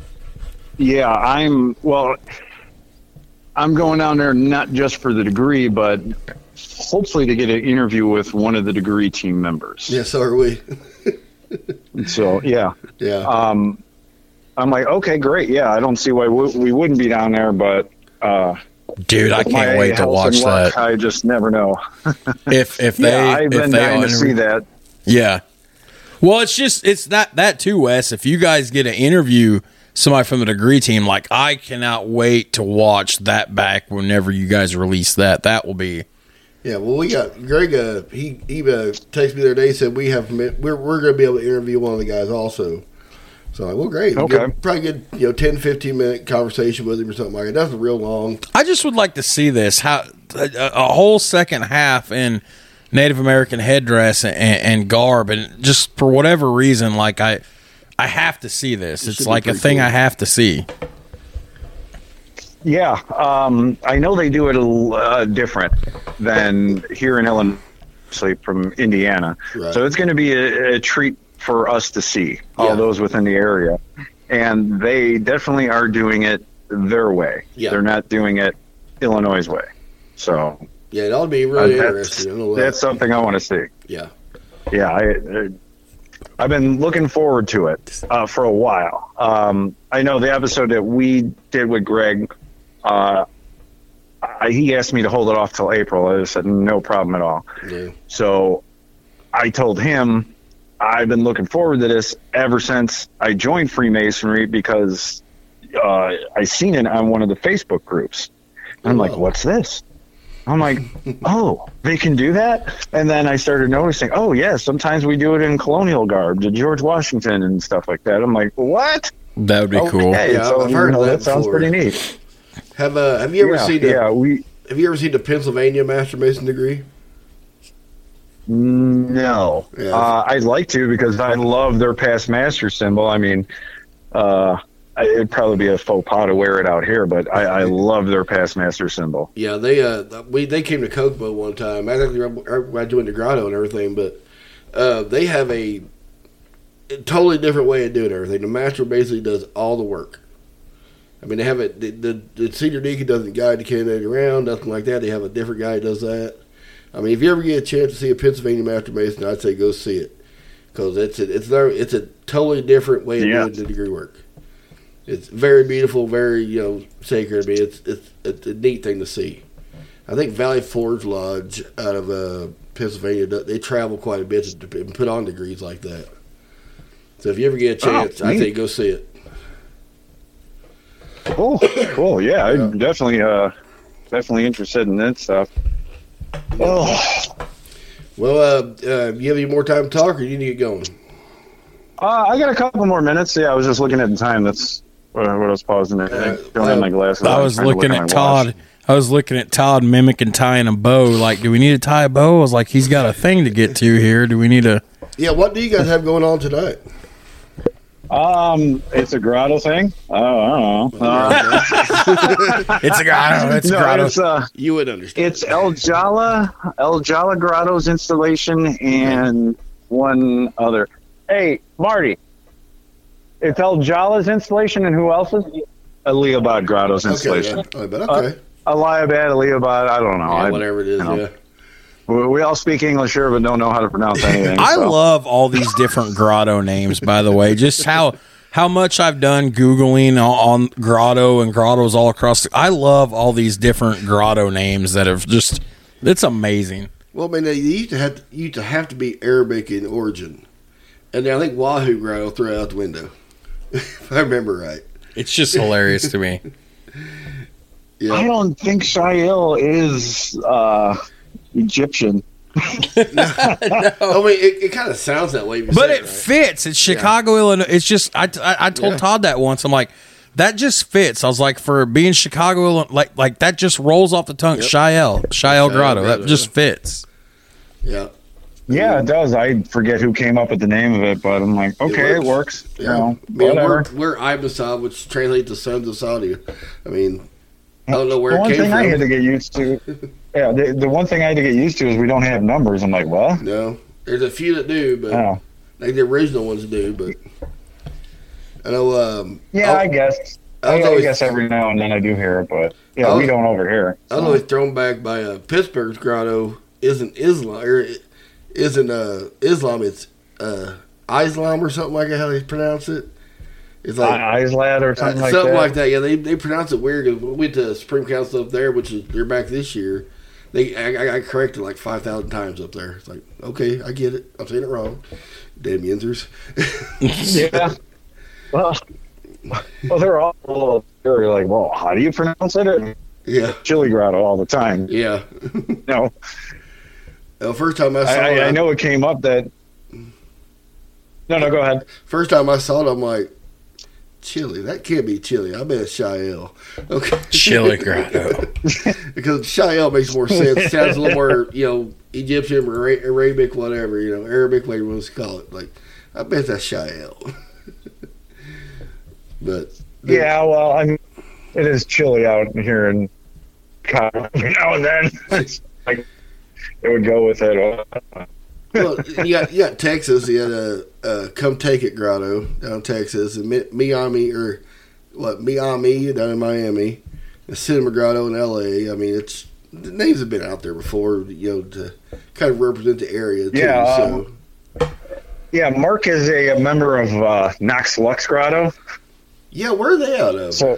Yeah, I'm well. I'm going down there not just for the degree, but hopefully to get an interview with one of the degree team members. Yeah, so are we. So yeah, Yeah. um, I'm like, okay, great. Yeah, I don't see why we, we wouldn't be down there, but uh, Dude, I can't wait to watch and luck, that. I just never know. If if they yeah, I've if been they dying to see that. Yeah. Well, it's just it's that that too, Wes. If you guys get an interview somebody from the degree team, like I cannot wait to watch that back whenever you guys release that. That will be yeah, well, we got Greg. Uh, he he uh, texted me the other day. Said we have we're we're going to be able to interview one of the guys also. So I'm like, well, great. Okay. Good- probably good. You know, 10, 15 minute conversation with him or something like that. That's real long. I just would like to see this how a, a whole second half in Native American headdress and, and garb, and just for whatever reason, like I, I have to see this. It It's like a thing cool. I have to see. Yeah, um, I know they do it a little uh, different than here in Illinois, from Indiana. Right. So it's going to be a, a treat for us to see all Yeah. those within the area, and they definitely are doing it their way. Yeah. They're not doing it Illinois' way. So Yeah, to be uh, really that's, interesting. I know that. that's something I want to see. yeah. Yeah, I, I I've been looking forward to it uh, for a while. Um, I know the episode that we did with Greg. Uh, I, he asked me to hold it off till April. I said no problem at all. Yeah. So I told him I've been looking forward to this ever since I joined Freemasonry because uh, I seen it on one of the Facebook groups. And I'm like, what's this? I'm like, oh, they can do that? And then I started noticing, oh, yeah, sometimes we do it in colonial garb to George Washington and stuff like that. I'm like, what? That would be cool. Okay, Yeah, so I've heard you know, that that sounds pretty neat. Have uh Have you ever yeah, seen the yeah, we Have you ever seen the Pennsylvania Master Mason degree? No, Yeah. uh, I'd like to because I love their past master symbol. I mean, uh, I- it'd probably be a faux pas to wear it out here, but I, I love their past master symbol. Yeah, they uh we they came to Kokomo one time. I think I joined the grotto and everything, but uh they have a, totally different way of doing everything. The master basically does all the work. I mean, they have it. The, the, the senior deacon doesn't guide the candidate around, nothing like that. They have a different guy does that. I mean, if you ever get a chance to see a Pennsylvania Master Mason, I'd say go see it because it's a, it's their, it's a totally different way of Yeah. doing the degree work. It's very beautiful, very you know sacred. I mean, it's it's it's a neat thing to see. I think Valley Forge Lodge out of uh, Pennsylvania, they travel quite a bit and put on degrees like that. So if you ever get a Oh, chance, I think go see it. Cool, cool. Yeah, I'm definitely, uh, definitely interested in that stuff. Oh, Well, uh, uh, you have any more time to talk, or you need to get going? uh, I got a couple more minutes. Yeah, I was just looking at the time. That's what, what else pausing there? I don't my glasses. I was looking look at my watch. Todd. I was looking at Todd mimicking tying a bow. Like, do we need to tie a bow? I was like, he's got a thing to get to here. Do we need to? Yeah, what do you guys have going on tonight? Um, it's a grotto thing. Oh, I don't know. Uh, It's a grotto. It's a no, grotto. it's uh, You would understand. it's El Jala, El Jala Grotto's installation, and one other. Hey, Marty. It's El Jala's installation, and who else's? Eliabad Grotto's Okay, installation. yeah. Oh, but okay. Uh, Eliabad, Eliabad, I don't know. yeah, I- whatever it is, you know. yeah. we, we all speak English here, but don't know how to pronounce anything. I so. love all these different grotto names. By the way, just how how much I've done googling on, on grotto and grottos all across. The, I love all these different grotto names that have just. It's amazing. Well, I mean, they used to have to, used to have to be Arabic in origin, and I think Wahoo Grotto threw out the window. If I remember right. It's just hilarious to me. Yeah. I don't think Chi El is uh, Egyptian. I mean, it, it kind of sounds that way. But say it right. fits. It's Chicago, Illinois. It's just I, I, I told Yeah. Todd that once. I'm like, that just fits. I was like, for being Chicago, Illinois, like like that just rolls off the tongue. Yep. Chi El, Shael Grotto. Grotto, That just fits. Yeah. Yeah, it does. I forget who came up with the name of it, but I'm like, okay, it works. works. You Yeah. know, whatever. we're, we're Ibn Saud, which translates to sons of Saudi. I mean, I don't know where the it one came thing I had to get used to, yeah, the, the one thing I had to get used to is we don't have numbers. I'm like, what? No. There's a few that do, but Oh, like the original ones do, but I know. Um, yeah, I, I guess. I I, always- guess every now and then I do hear it, but yeah, we don't over here. I was always thrown back by uh, Pittsburgh's grotto isn't Islam or it isn't uh, Islam. It's uh, Islam or something like that. How they pronounce it? It's like lad or uh, something like something that. like that. Yeah, they they pronounce it weird. 'cause We went to Supreme Council up there, which is they're back this year. They I, I- I corrected like five thousand times up there. It's like okay, I get it. I'm saying it wrong. Damn Yinzers. yeah. Well, well, they're all a little. They're like, well, how do you pronounce it? And yeah, Chili grotto all the time. yeah. No, the first time I saw I, it, I, I know it came up that. No, no, go ahead. First time I saw it, I'm like, chili. That can't be chili. I bet it's Chi El. Okay. Chili Grotto. because Chi El makes more sense. Sounds a little more, you know, Egyptian, Ara- Arabic, whatever, you know, Arabic, whatever you want to call it. Like, I bet that's Chi El. but Yeah, well, I mean, it is chilly out here in Colorado now and then. It's like it would go with it. well, you got you got Texas. You had a, a come take it grotto down in Texas, and Miami or what Miami down in Miami, and Cinema Grotto in L.A. I mean, it's the names have been out there before, you know, to kind of represent the area. Too, Yeah, so Yeah, Mark is a, a member of uh, Knox Lux Grotto. yeah, where are they out of? So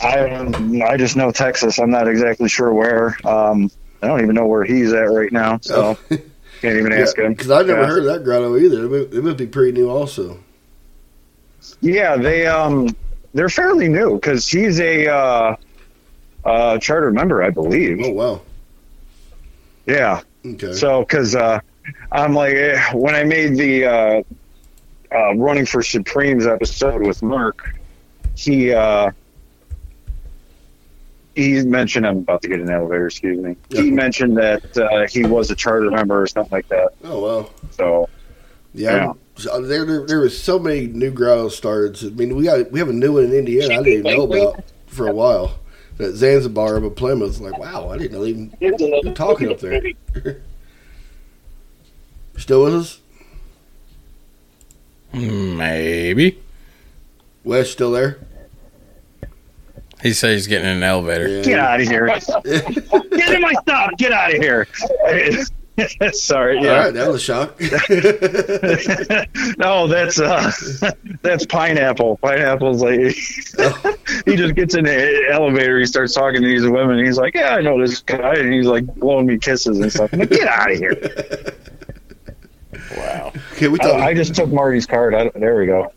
I I just know Texas. I'm not exactly sure where. Um, I don't even know where he's at right now. So Oh. can't even ask him. because I've never Yeah. heard of that grotto either. It must, it must be pretty new, also. Yeah, they um they're fairly new because he's a uh, uh, charter member, I believe. Oh wow, Yeah. okay. So, because uh, I'm like, eh, when I made the uh, uh, running for Supremes episode with Mark, he uh, he mentioned I'm about to get an elevator. Excuse me. He mentioned that uh, he was a charter member or something like that. oh wow, So, yeah. So there, there, there was so many new grotto starts. I mean, we got we have a new one in Indiana. I didn't even know about for a while. That Zanzibar of a Plymouth. Like, wow, I didn't know even they're talking up there. Still with us? Maybe. Wes still there? He said he's getting in an elevator. Yeah. get out of here! get in my stuff! Get out of here! Sorry. Yeah. right, that was a shock. no, that's uh, that's pineapple. Pineapple's like he just gets in the elevator. He starts talking to these women. He's like, "Yeah, I know this guy," and he's like blowing me kisses and stuff. I'm like, Get out of here! Wow. okay, we I, talked. I just took Marty's card. I, there we go.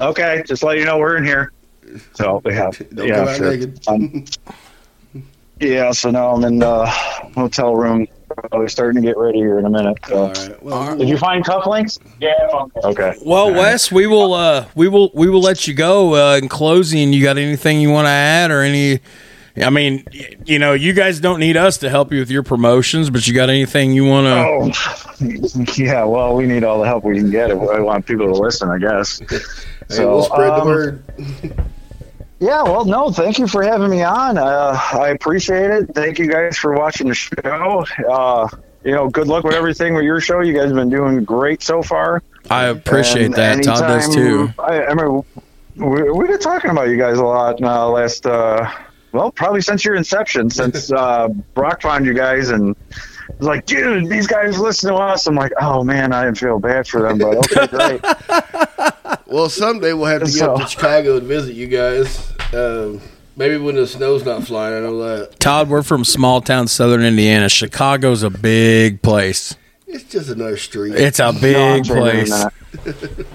Okay, just let you know we're in here. So yeah, Don't yeah, come sure. Um, yeah, so now I'm in the hotel room probably starting to get ready here in a minute. So. All right. Well, Did you find cufflinks? Yeah. Okay. Well, Wes, we will uh we will we will let you go. Uh in closing, you got anything you want to add or any I mean, you know, you guys don't need us to help you with your promotions, but you got anything you want to Oh, yeah. Well, we need all the help we can get if we want people to listen. I guess. hey, So, we'll spread the um, word. Yeah, well, no, thank you for having me on. Uh, I appreciate it. Thank you guys for watching the show. Uh, you know, good luck with everything with your show. You guys have been doing great so far. I appreciate And that. Todd does anytime- too. I, I mean, we, we've been talking about you guys a lot uh, last, uh, well, probably since your inception, since uh, Brock found you guys and was like, dude, these guys listen to us. I'm like, oh man, I didn't feel bad for them, but okay, great. Well, someday we'll have to get up So- to Chicago and visit you guys. Um, maybe when the snow's not flying. I know that. Todd, we're from small town southern Indiana. Chicago's a big place. It's just another street. It's a big changing place. that.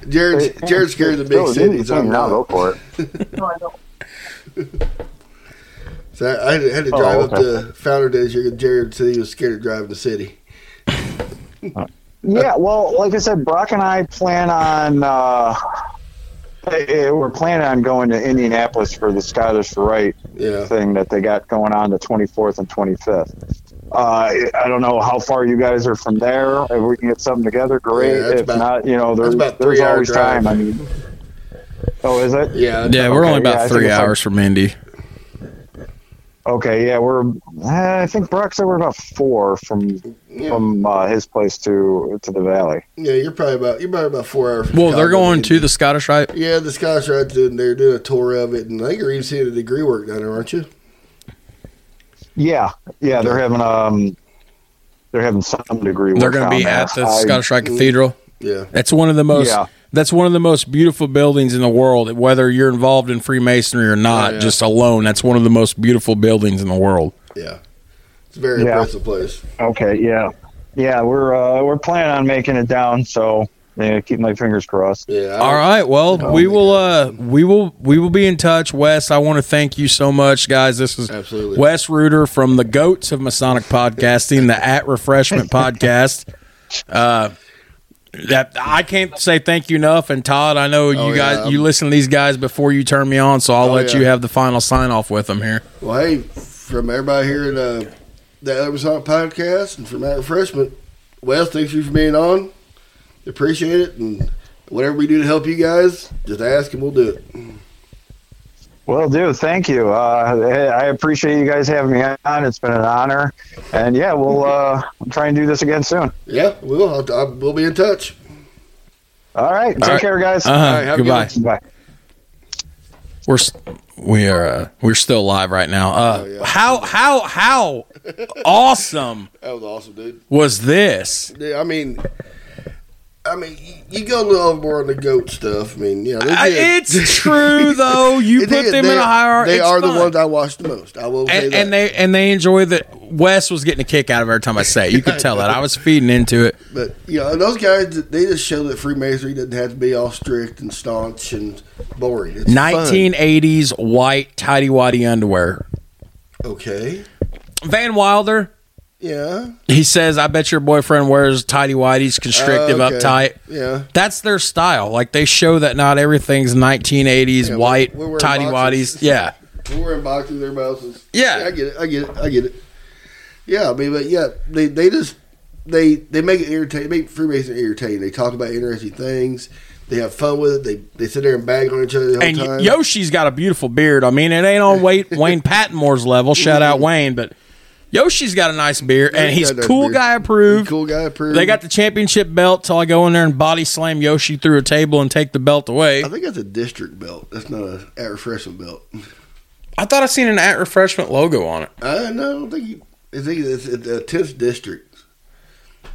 Jared, Jared's scared of the big Still, cities. I'm can now go not. for it. So I, I had to Oh, drive okay. up to Founder Days here. 'cause Jared said he was scared of driving the city. Yeah, well, like I said, Brock and I plan on uh, eh, we're planning on going to Indianapolis for the Scottish Rite Yeah. thing that they got going on the 24th and 25th. Uh, I don't know how far you guys are from there. If we can get something together, great. Yeah, if about- not, you know, there's, about there's three-hour always drive. time. I mean, oh, is it? Yeah. Yeah, we're Okay, only about think three it's like- hours from Indy. Okay, yeah, we're. eh, I think Brock said we're about four from Yeah. from uh, his place to to the valley. Yeah, you're probably about you're probably about four hours. From Well, they're going to the Scottish Rite. Yeah, the Scottish Rite doing they're doing a tour of it, and I think you're even seeing the degree work down there, aren't you? Yeah, yeah, they're having um, they're having some degree. They're going to down be there. at the I- Scottish Rite Cathedral. Yeah. it's one of the most. Yeah. That's one of the most beautiful buildings in the world. Whether you're involved in Freemasonry or not, Oh, yeah. just alone, that's one of the most beautiful buildings in the world. Yeah. It's a very Yeah. impressive place. Okay, yeah, yeah, we're uh, we're planning on making it down, so yeah, keep my fingers crossed. Yeah. I All don't- right. Well, Oh, we man. will. Uh, we will. We will be in touch, Wes. I want to thank you so much, guys. This is Absolutely. Wes Ruder from the Goats of Masonic Podcasting, the At Refreshment Podcast. Uh, that I can't say thank you enough. And Todd, I know you Oh, guys yeah. you listen to these guys before you turn me on, so I'll Oh, let yeah. you have the final sign off with them here. Well, hey, from everybody here at uh, the Sonic Podcast and from that refreshment, Wes, thanks you for being on. Appreciate it. And whatever we do to help you guys, just ask and we'll do it. Well, do thank you. Uh, I appreciate you guys having me on. It's been an honor, and yeah, we'll uh, try and do this again soon. Yeah, we'll. I'll, I'll, we'll be in touch. All right, take right. care, guys. Uh-huh. right, have a good Goodbye. Bye. We're we are uh, we're still live right now. Uh, Oh, yeah. How how how awesome That was awesome, dude. was this? Yeah, I mean, I mean, you- go a little overboard on the goat stuff. I mean, yeah, they I- did. it's true though. You put did. them they, in a hierarchy. They are the ones I watch the most. I will say and, that. and they and they enjoy that. Wes was getting a kick out of every time I say it. You could tell that I was feeding into it. But you know, those guys they just show that Freemasonry doesn't have to be all strict and staunch and boring. It's Nineteen eighties white tidy whitey underwear. Okay. Van Wilder. Yeah. He says, "I bet your boyfriend wears tidy whities, constrictive, Uh, okay. uptight." Yeah. That's their style. Like they show that not everything's 1980s Yeah, white we're tidy whities. Yeah, We're wearing boxers, their mouses. Yeah. I get it. I get it. I get it. Yeah, I mean, but yeah, they they just they they make it irritating. Make Freemason irritating. They talk about interesting things. They have fun with it. They they sit there and bag on each other the whole and time. Yoshi's got a beautiful beard. I mean, it ain't on Wayne, Wayne Patmore's level. Shout out Wayne, but Yoshi's got a nice beard, and He's got a nice cool beard. guy approved. cool guy. Approved. They got the championship belt till I go in there and body slam Yoshi through a table and take the belt away. I think that's a district belt. That's not a at refreshment belt. I thought I seen an at refreshment logo on it. I no, I don't think you. I think it's the tenth district.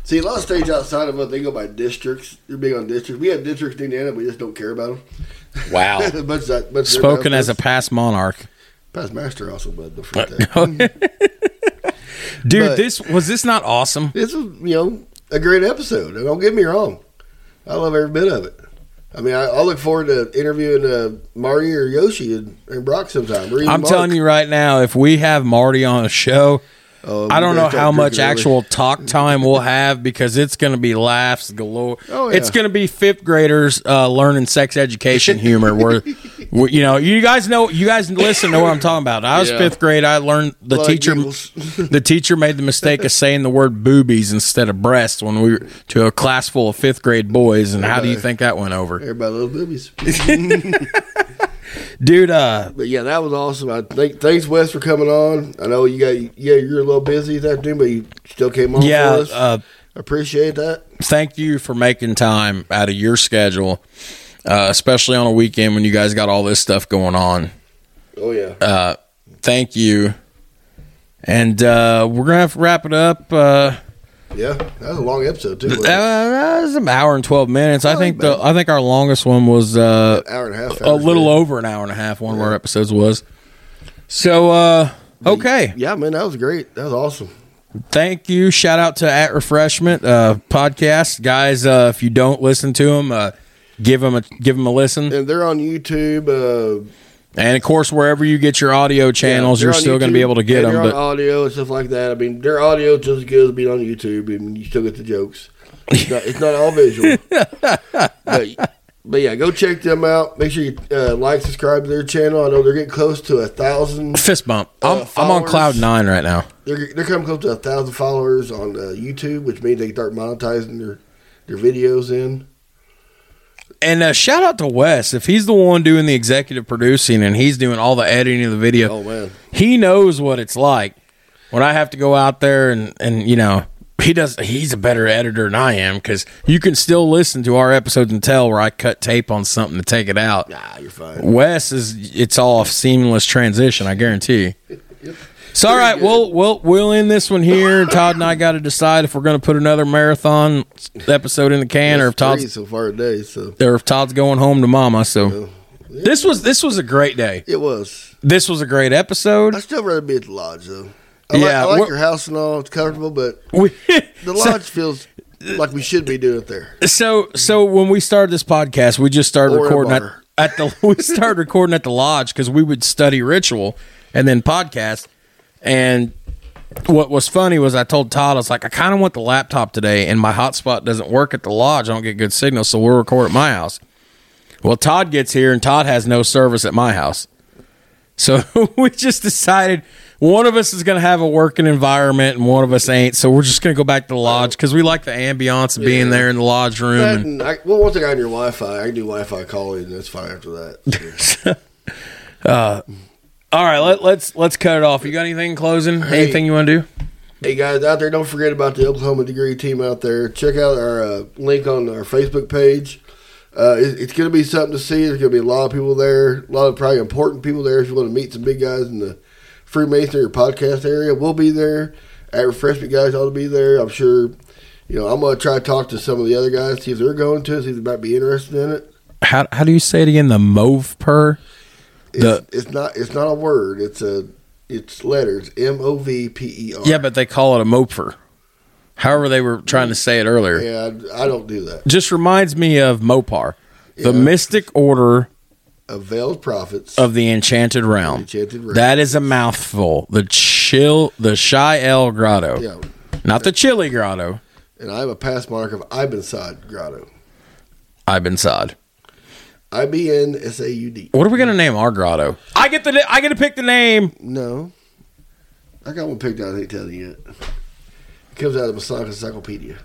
See, a lot of states outside of us they go by districts. They're big on districts. We have districts in Indiana, we just don't care about them. Wow. but that, but Spoken as a past monarch. past master, also, but don't forget that. Dude, But- this was this not awesome? This was, you know, a great episode. Don't get me wrong, I love every bit of it. I mean, I, I look forward to interviewing uh, Marty or Yoshi and, and Brock sometime. I'm Mark. telling you right now, if we have Marty on a show, Oh, I don't know how much early. actual talk time we'll have because it's going to be laughs galore. Oh, yeah. It's going to be fifth graders uh, learning sex education humor. Where, where, you know, you guys know, you guys listen to what I'm talking about. I was Yeah. fifth grade. I learned the Like teacher. the teacher made the mistake of saying the word boobies instead of breasts when we were to a class full of fifth grade boys. And how do you think that went over, Everybody loves boobies. dude? Uh, But yeah, that was awesome. I think thanks Wes for coming on. I know you got yeah you're a little busy this afternoon, but you still came on yeah. for us. Uh, Appreciate that. thank you for making time out of your schedule, uh, especially on a weekend when you guys got all this stuff going on. Oh yeah, Uh, thank you. And uh, we're gonna have to wrap it up. Uh, yeah, that was a long episode too. uh, wasn't it? an hour and twelve minutes. I think the I think our longest one was uh, An hour and a half. a little over an hour and a half. One of our episodes was. So uh, okay, Yeah, man, that was great. That was awesome. thank you. Shout out to At Refreshment uh, podcast guys. Uh, if you don't listen to them, uh, give them a give them a listen. And they're on YouTube. Uh, And of course, wherever you get your audio channels, yeah, you're still going to be able to get them. But audio and stuff like that. I mean, their audio just as good as being on YouTube, and you still get the jokes. It's not, it's not all visual. but, but yeah, go check them out. Make sure you uh, like, subscribe to their channel. I know they're getting close to a thousand. fist bump. I'm, Uh, I'm on cloud nine right now. They're they're coming close to a thousand followers on uh, YouTube, which means they can start monetizing their their videos in. And uh, shout out to Wes if he's the one doing the executive producing and he's doing all the editing of the video. Oh man, He knows what it's like when I have to go out there and and you know he does. He's a better editor than I am because you can still listen to our episodes and tell where I cut tape on something to take it out. nah, you're fine. Wes is it's all a seamless transition. I guarantee. So all right, good. we'll we'll we'll end this one here. Todd and I got to decide if we're going to put another marathon episode in the can or if It's three Todd's so far today, so or if Todd's going home to Mama. So this was this was a great day. it was. This was a great episode. I still rather be at the lodge though. I Yeah, like, I like your house and all; it's comfortable, but We, the lodge feels like we should be doing it there. so so when we started this podcast, we just started Or recording at, at the we started recording at the lodge because we would study ritual and then podcast. And what was funny was I told Todd I was like I kind of want the laptop today, and my hotspot doesn't work at the lodge. I don't get good signal, so we'll record at my house. Well, Todd gets here, and Todd has no service at my house. So we just decided one of us is going to have a working environment and one of us ain't. So we're just going to go back to the lodge because we like the ambiance of being Yeah. there in the lodge room. That And, I, well, once I got on your Wi-Fi, I can do Wi-Fi calling, and that's fine after that. Uh, all right, let, let's let's cut it off. You got anything in closing? Hey. Anything you want to do? hey guys out there, don't forget about the Oklahoma Degree team out there. Check out our uh, link on our Facebook page. Uh, it, it's going to be something to see. There's going to be a lot of people there, a lot of probably important people there. If you want to meet some big guys in the Freemasonry or podcast area, we'll be there. At refreshment guys ought to be there. I'm sure. You know, I'm going to try to talk to some of the other guys, see if they're going to, see if they might be interested in it. How how do you say it again? The Move purr. It's, The- it's not. It's not a word. It's a. It's letters. M O V P E R. Yeah, but they call it a moper. However, they were trying to say it earlier. yeah, I, I don't do that. Just reminds me of Mopar, the mystic order of veiled prophets of the enchanted realm. enchanted realm. That is a mouthful. The chill, the Chi El Grotto, yeah. not the Chili Grotto. And I have a past mark of Ibn Saud Grotto. Ibn Saud. I B N S A U D. What are we gonna name our grotto? I get the I get to pick the name. No, I got one picked out. I ain't telling you yet. It comes out of the Masonic Encyclopedia.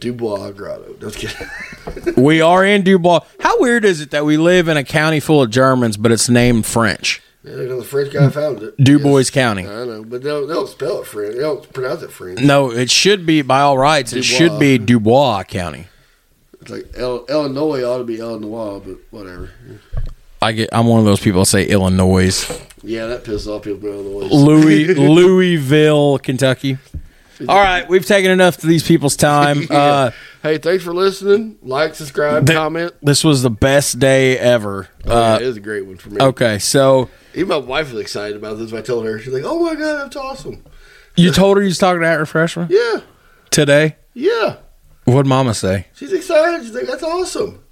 Dubois Grotto. Just kidding. We are in Dubois. How weird is it that we live in a county full of Germans, but it's named French? Yeah, the French guy found it. Dubois Yes. County. I know, but they don't, they don't spell it French. They don't pronounce it French. No, it should be by all rights. It should be Dubois County. It's like El, Illinois ought to be Illinois, but whatever. I get. I'm one of those people that say Illinois, Yeah, that pisses off people Illinois. Louis, Louisville, Kentucky. All right, we've taken enough of these people's time. Uh, Hey, thanks for listening. Like, subscribe, Th- comment. this was the best day ever. Oh, yeah, Uh, it is a great one for me. okay, so Even my wife was excited about this. I told her, she's like, "Oh my god, that's awesome." you told her you was talking to that refreshment Yeah, today. yeah. What'd Mama say? She's excited. She's like, "That's awesome."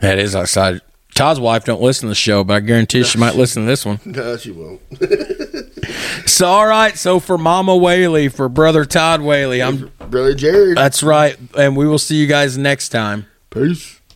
That is outside. Todd's wife don't listen to the show, but I guarantee she might listen to this one. No, she won't. So all right, so for Mama Whaley, for brother Todd Whaley, I'm Brother Jared. that's right, and we will see you guys next time. Peace.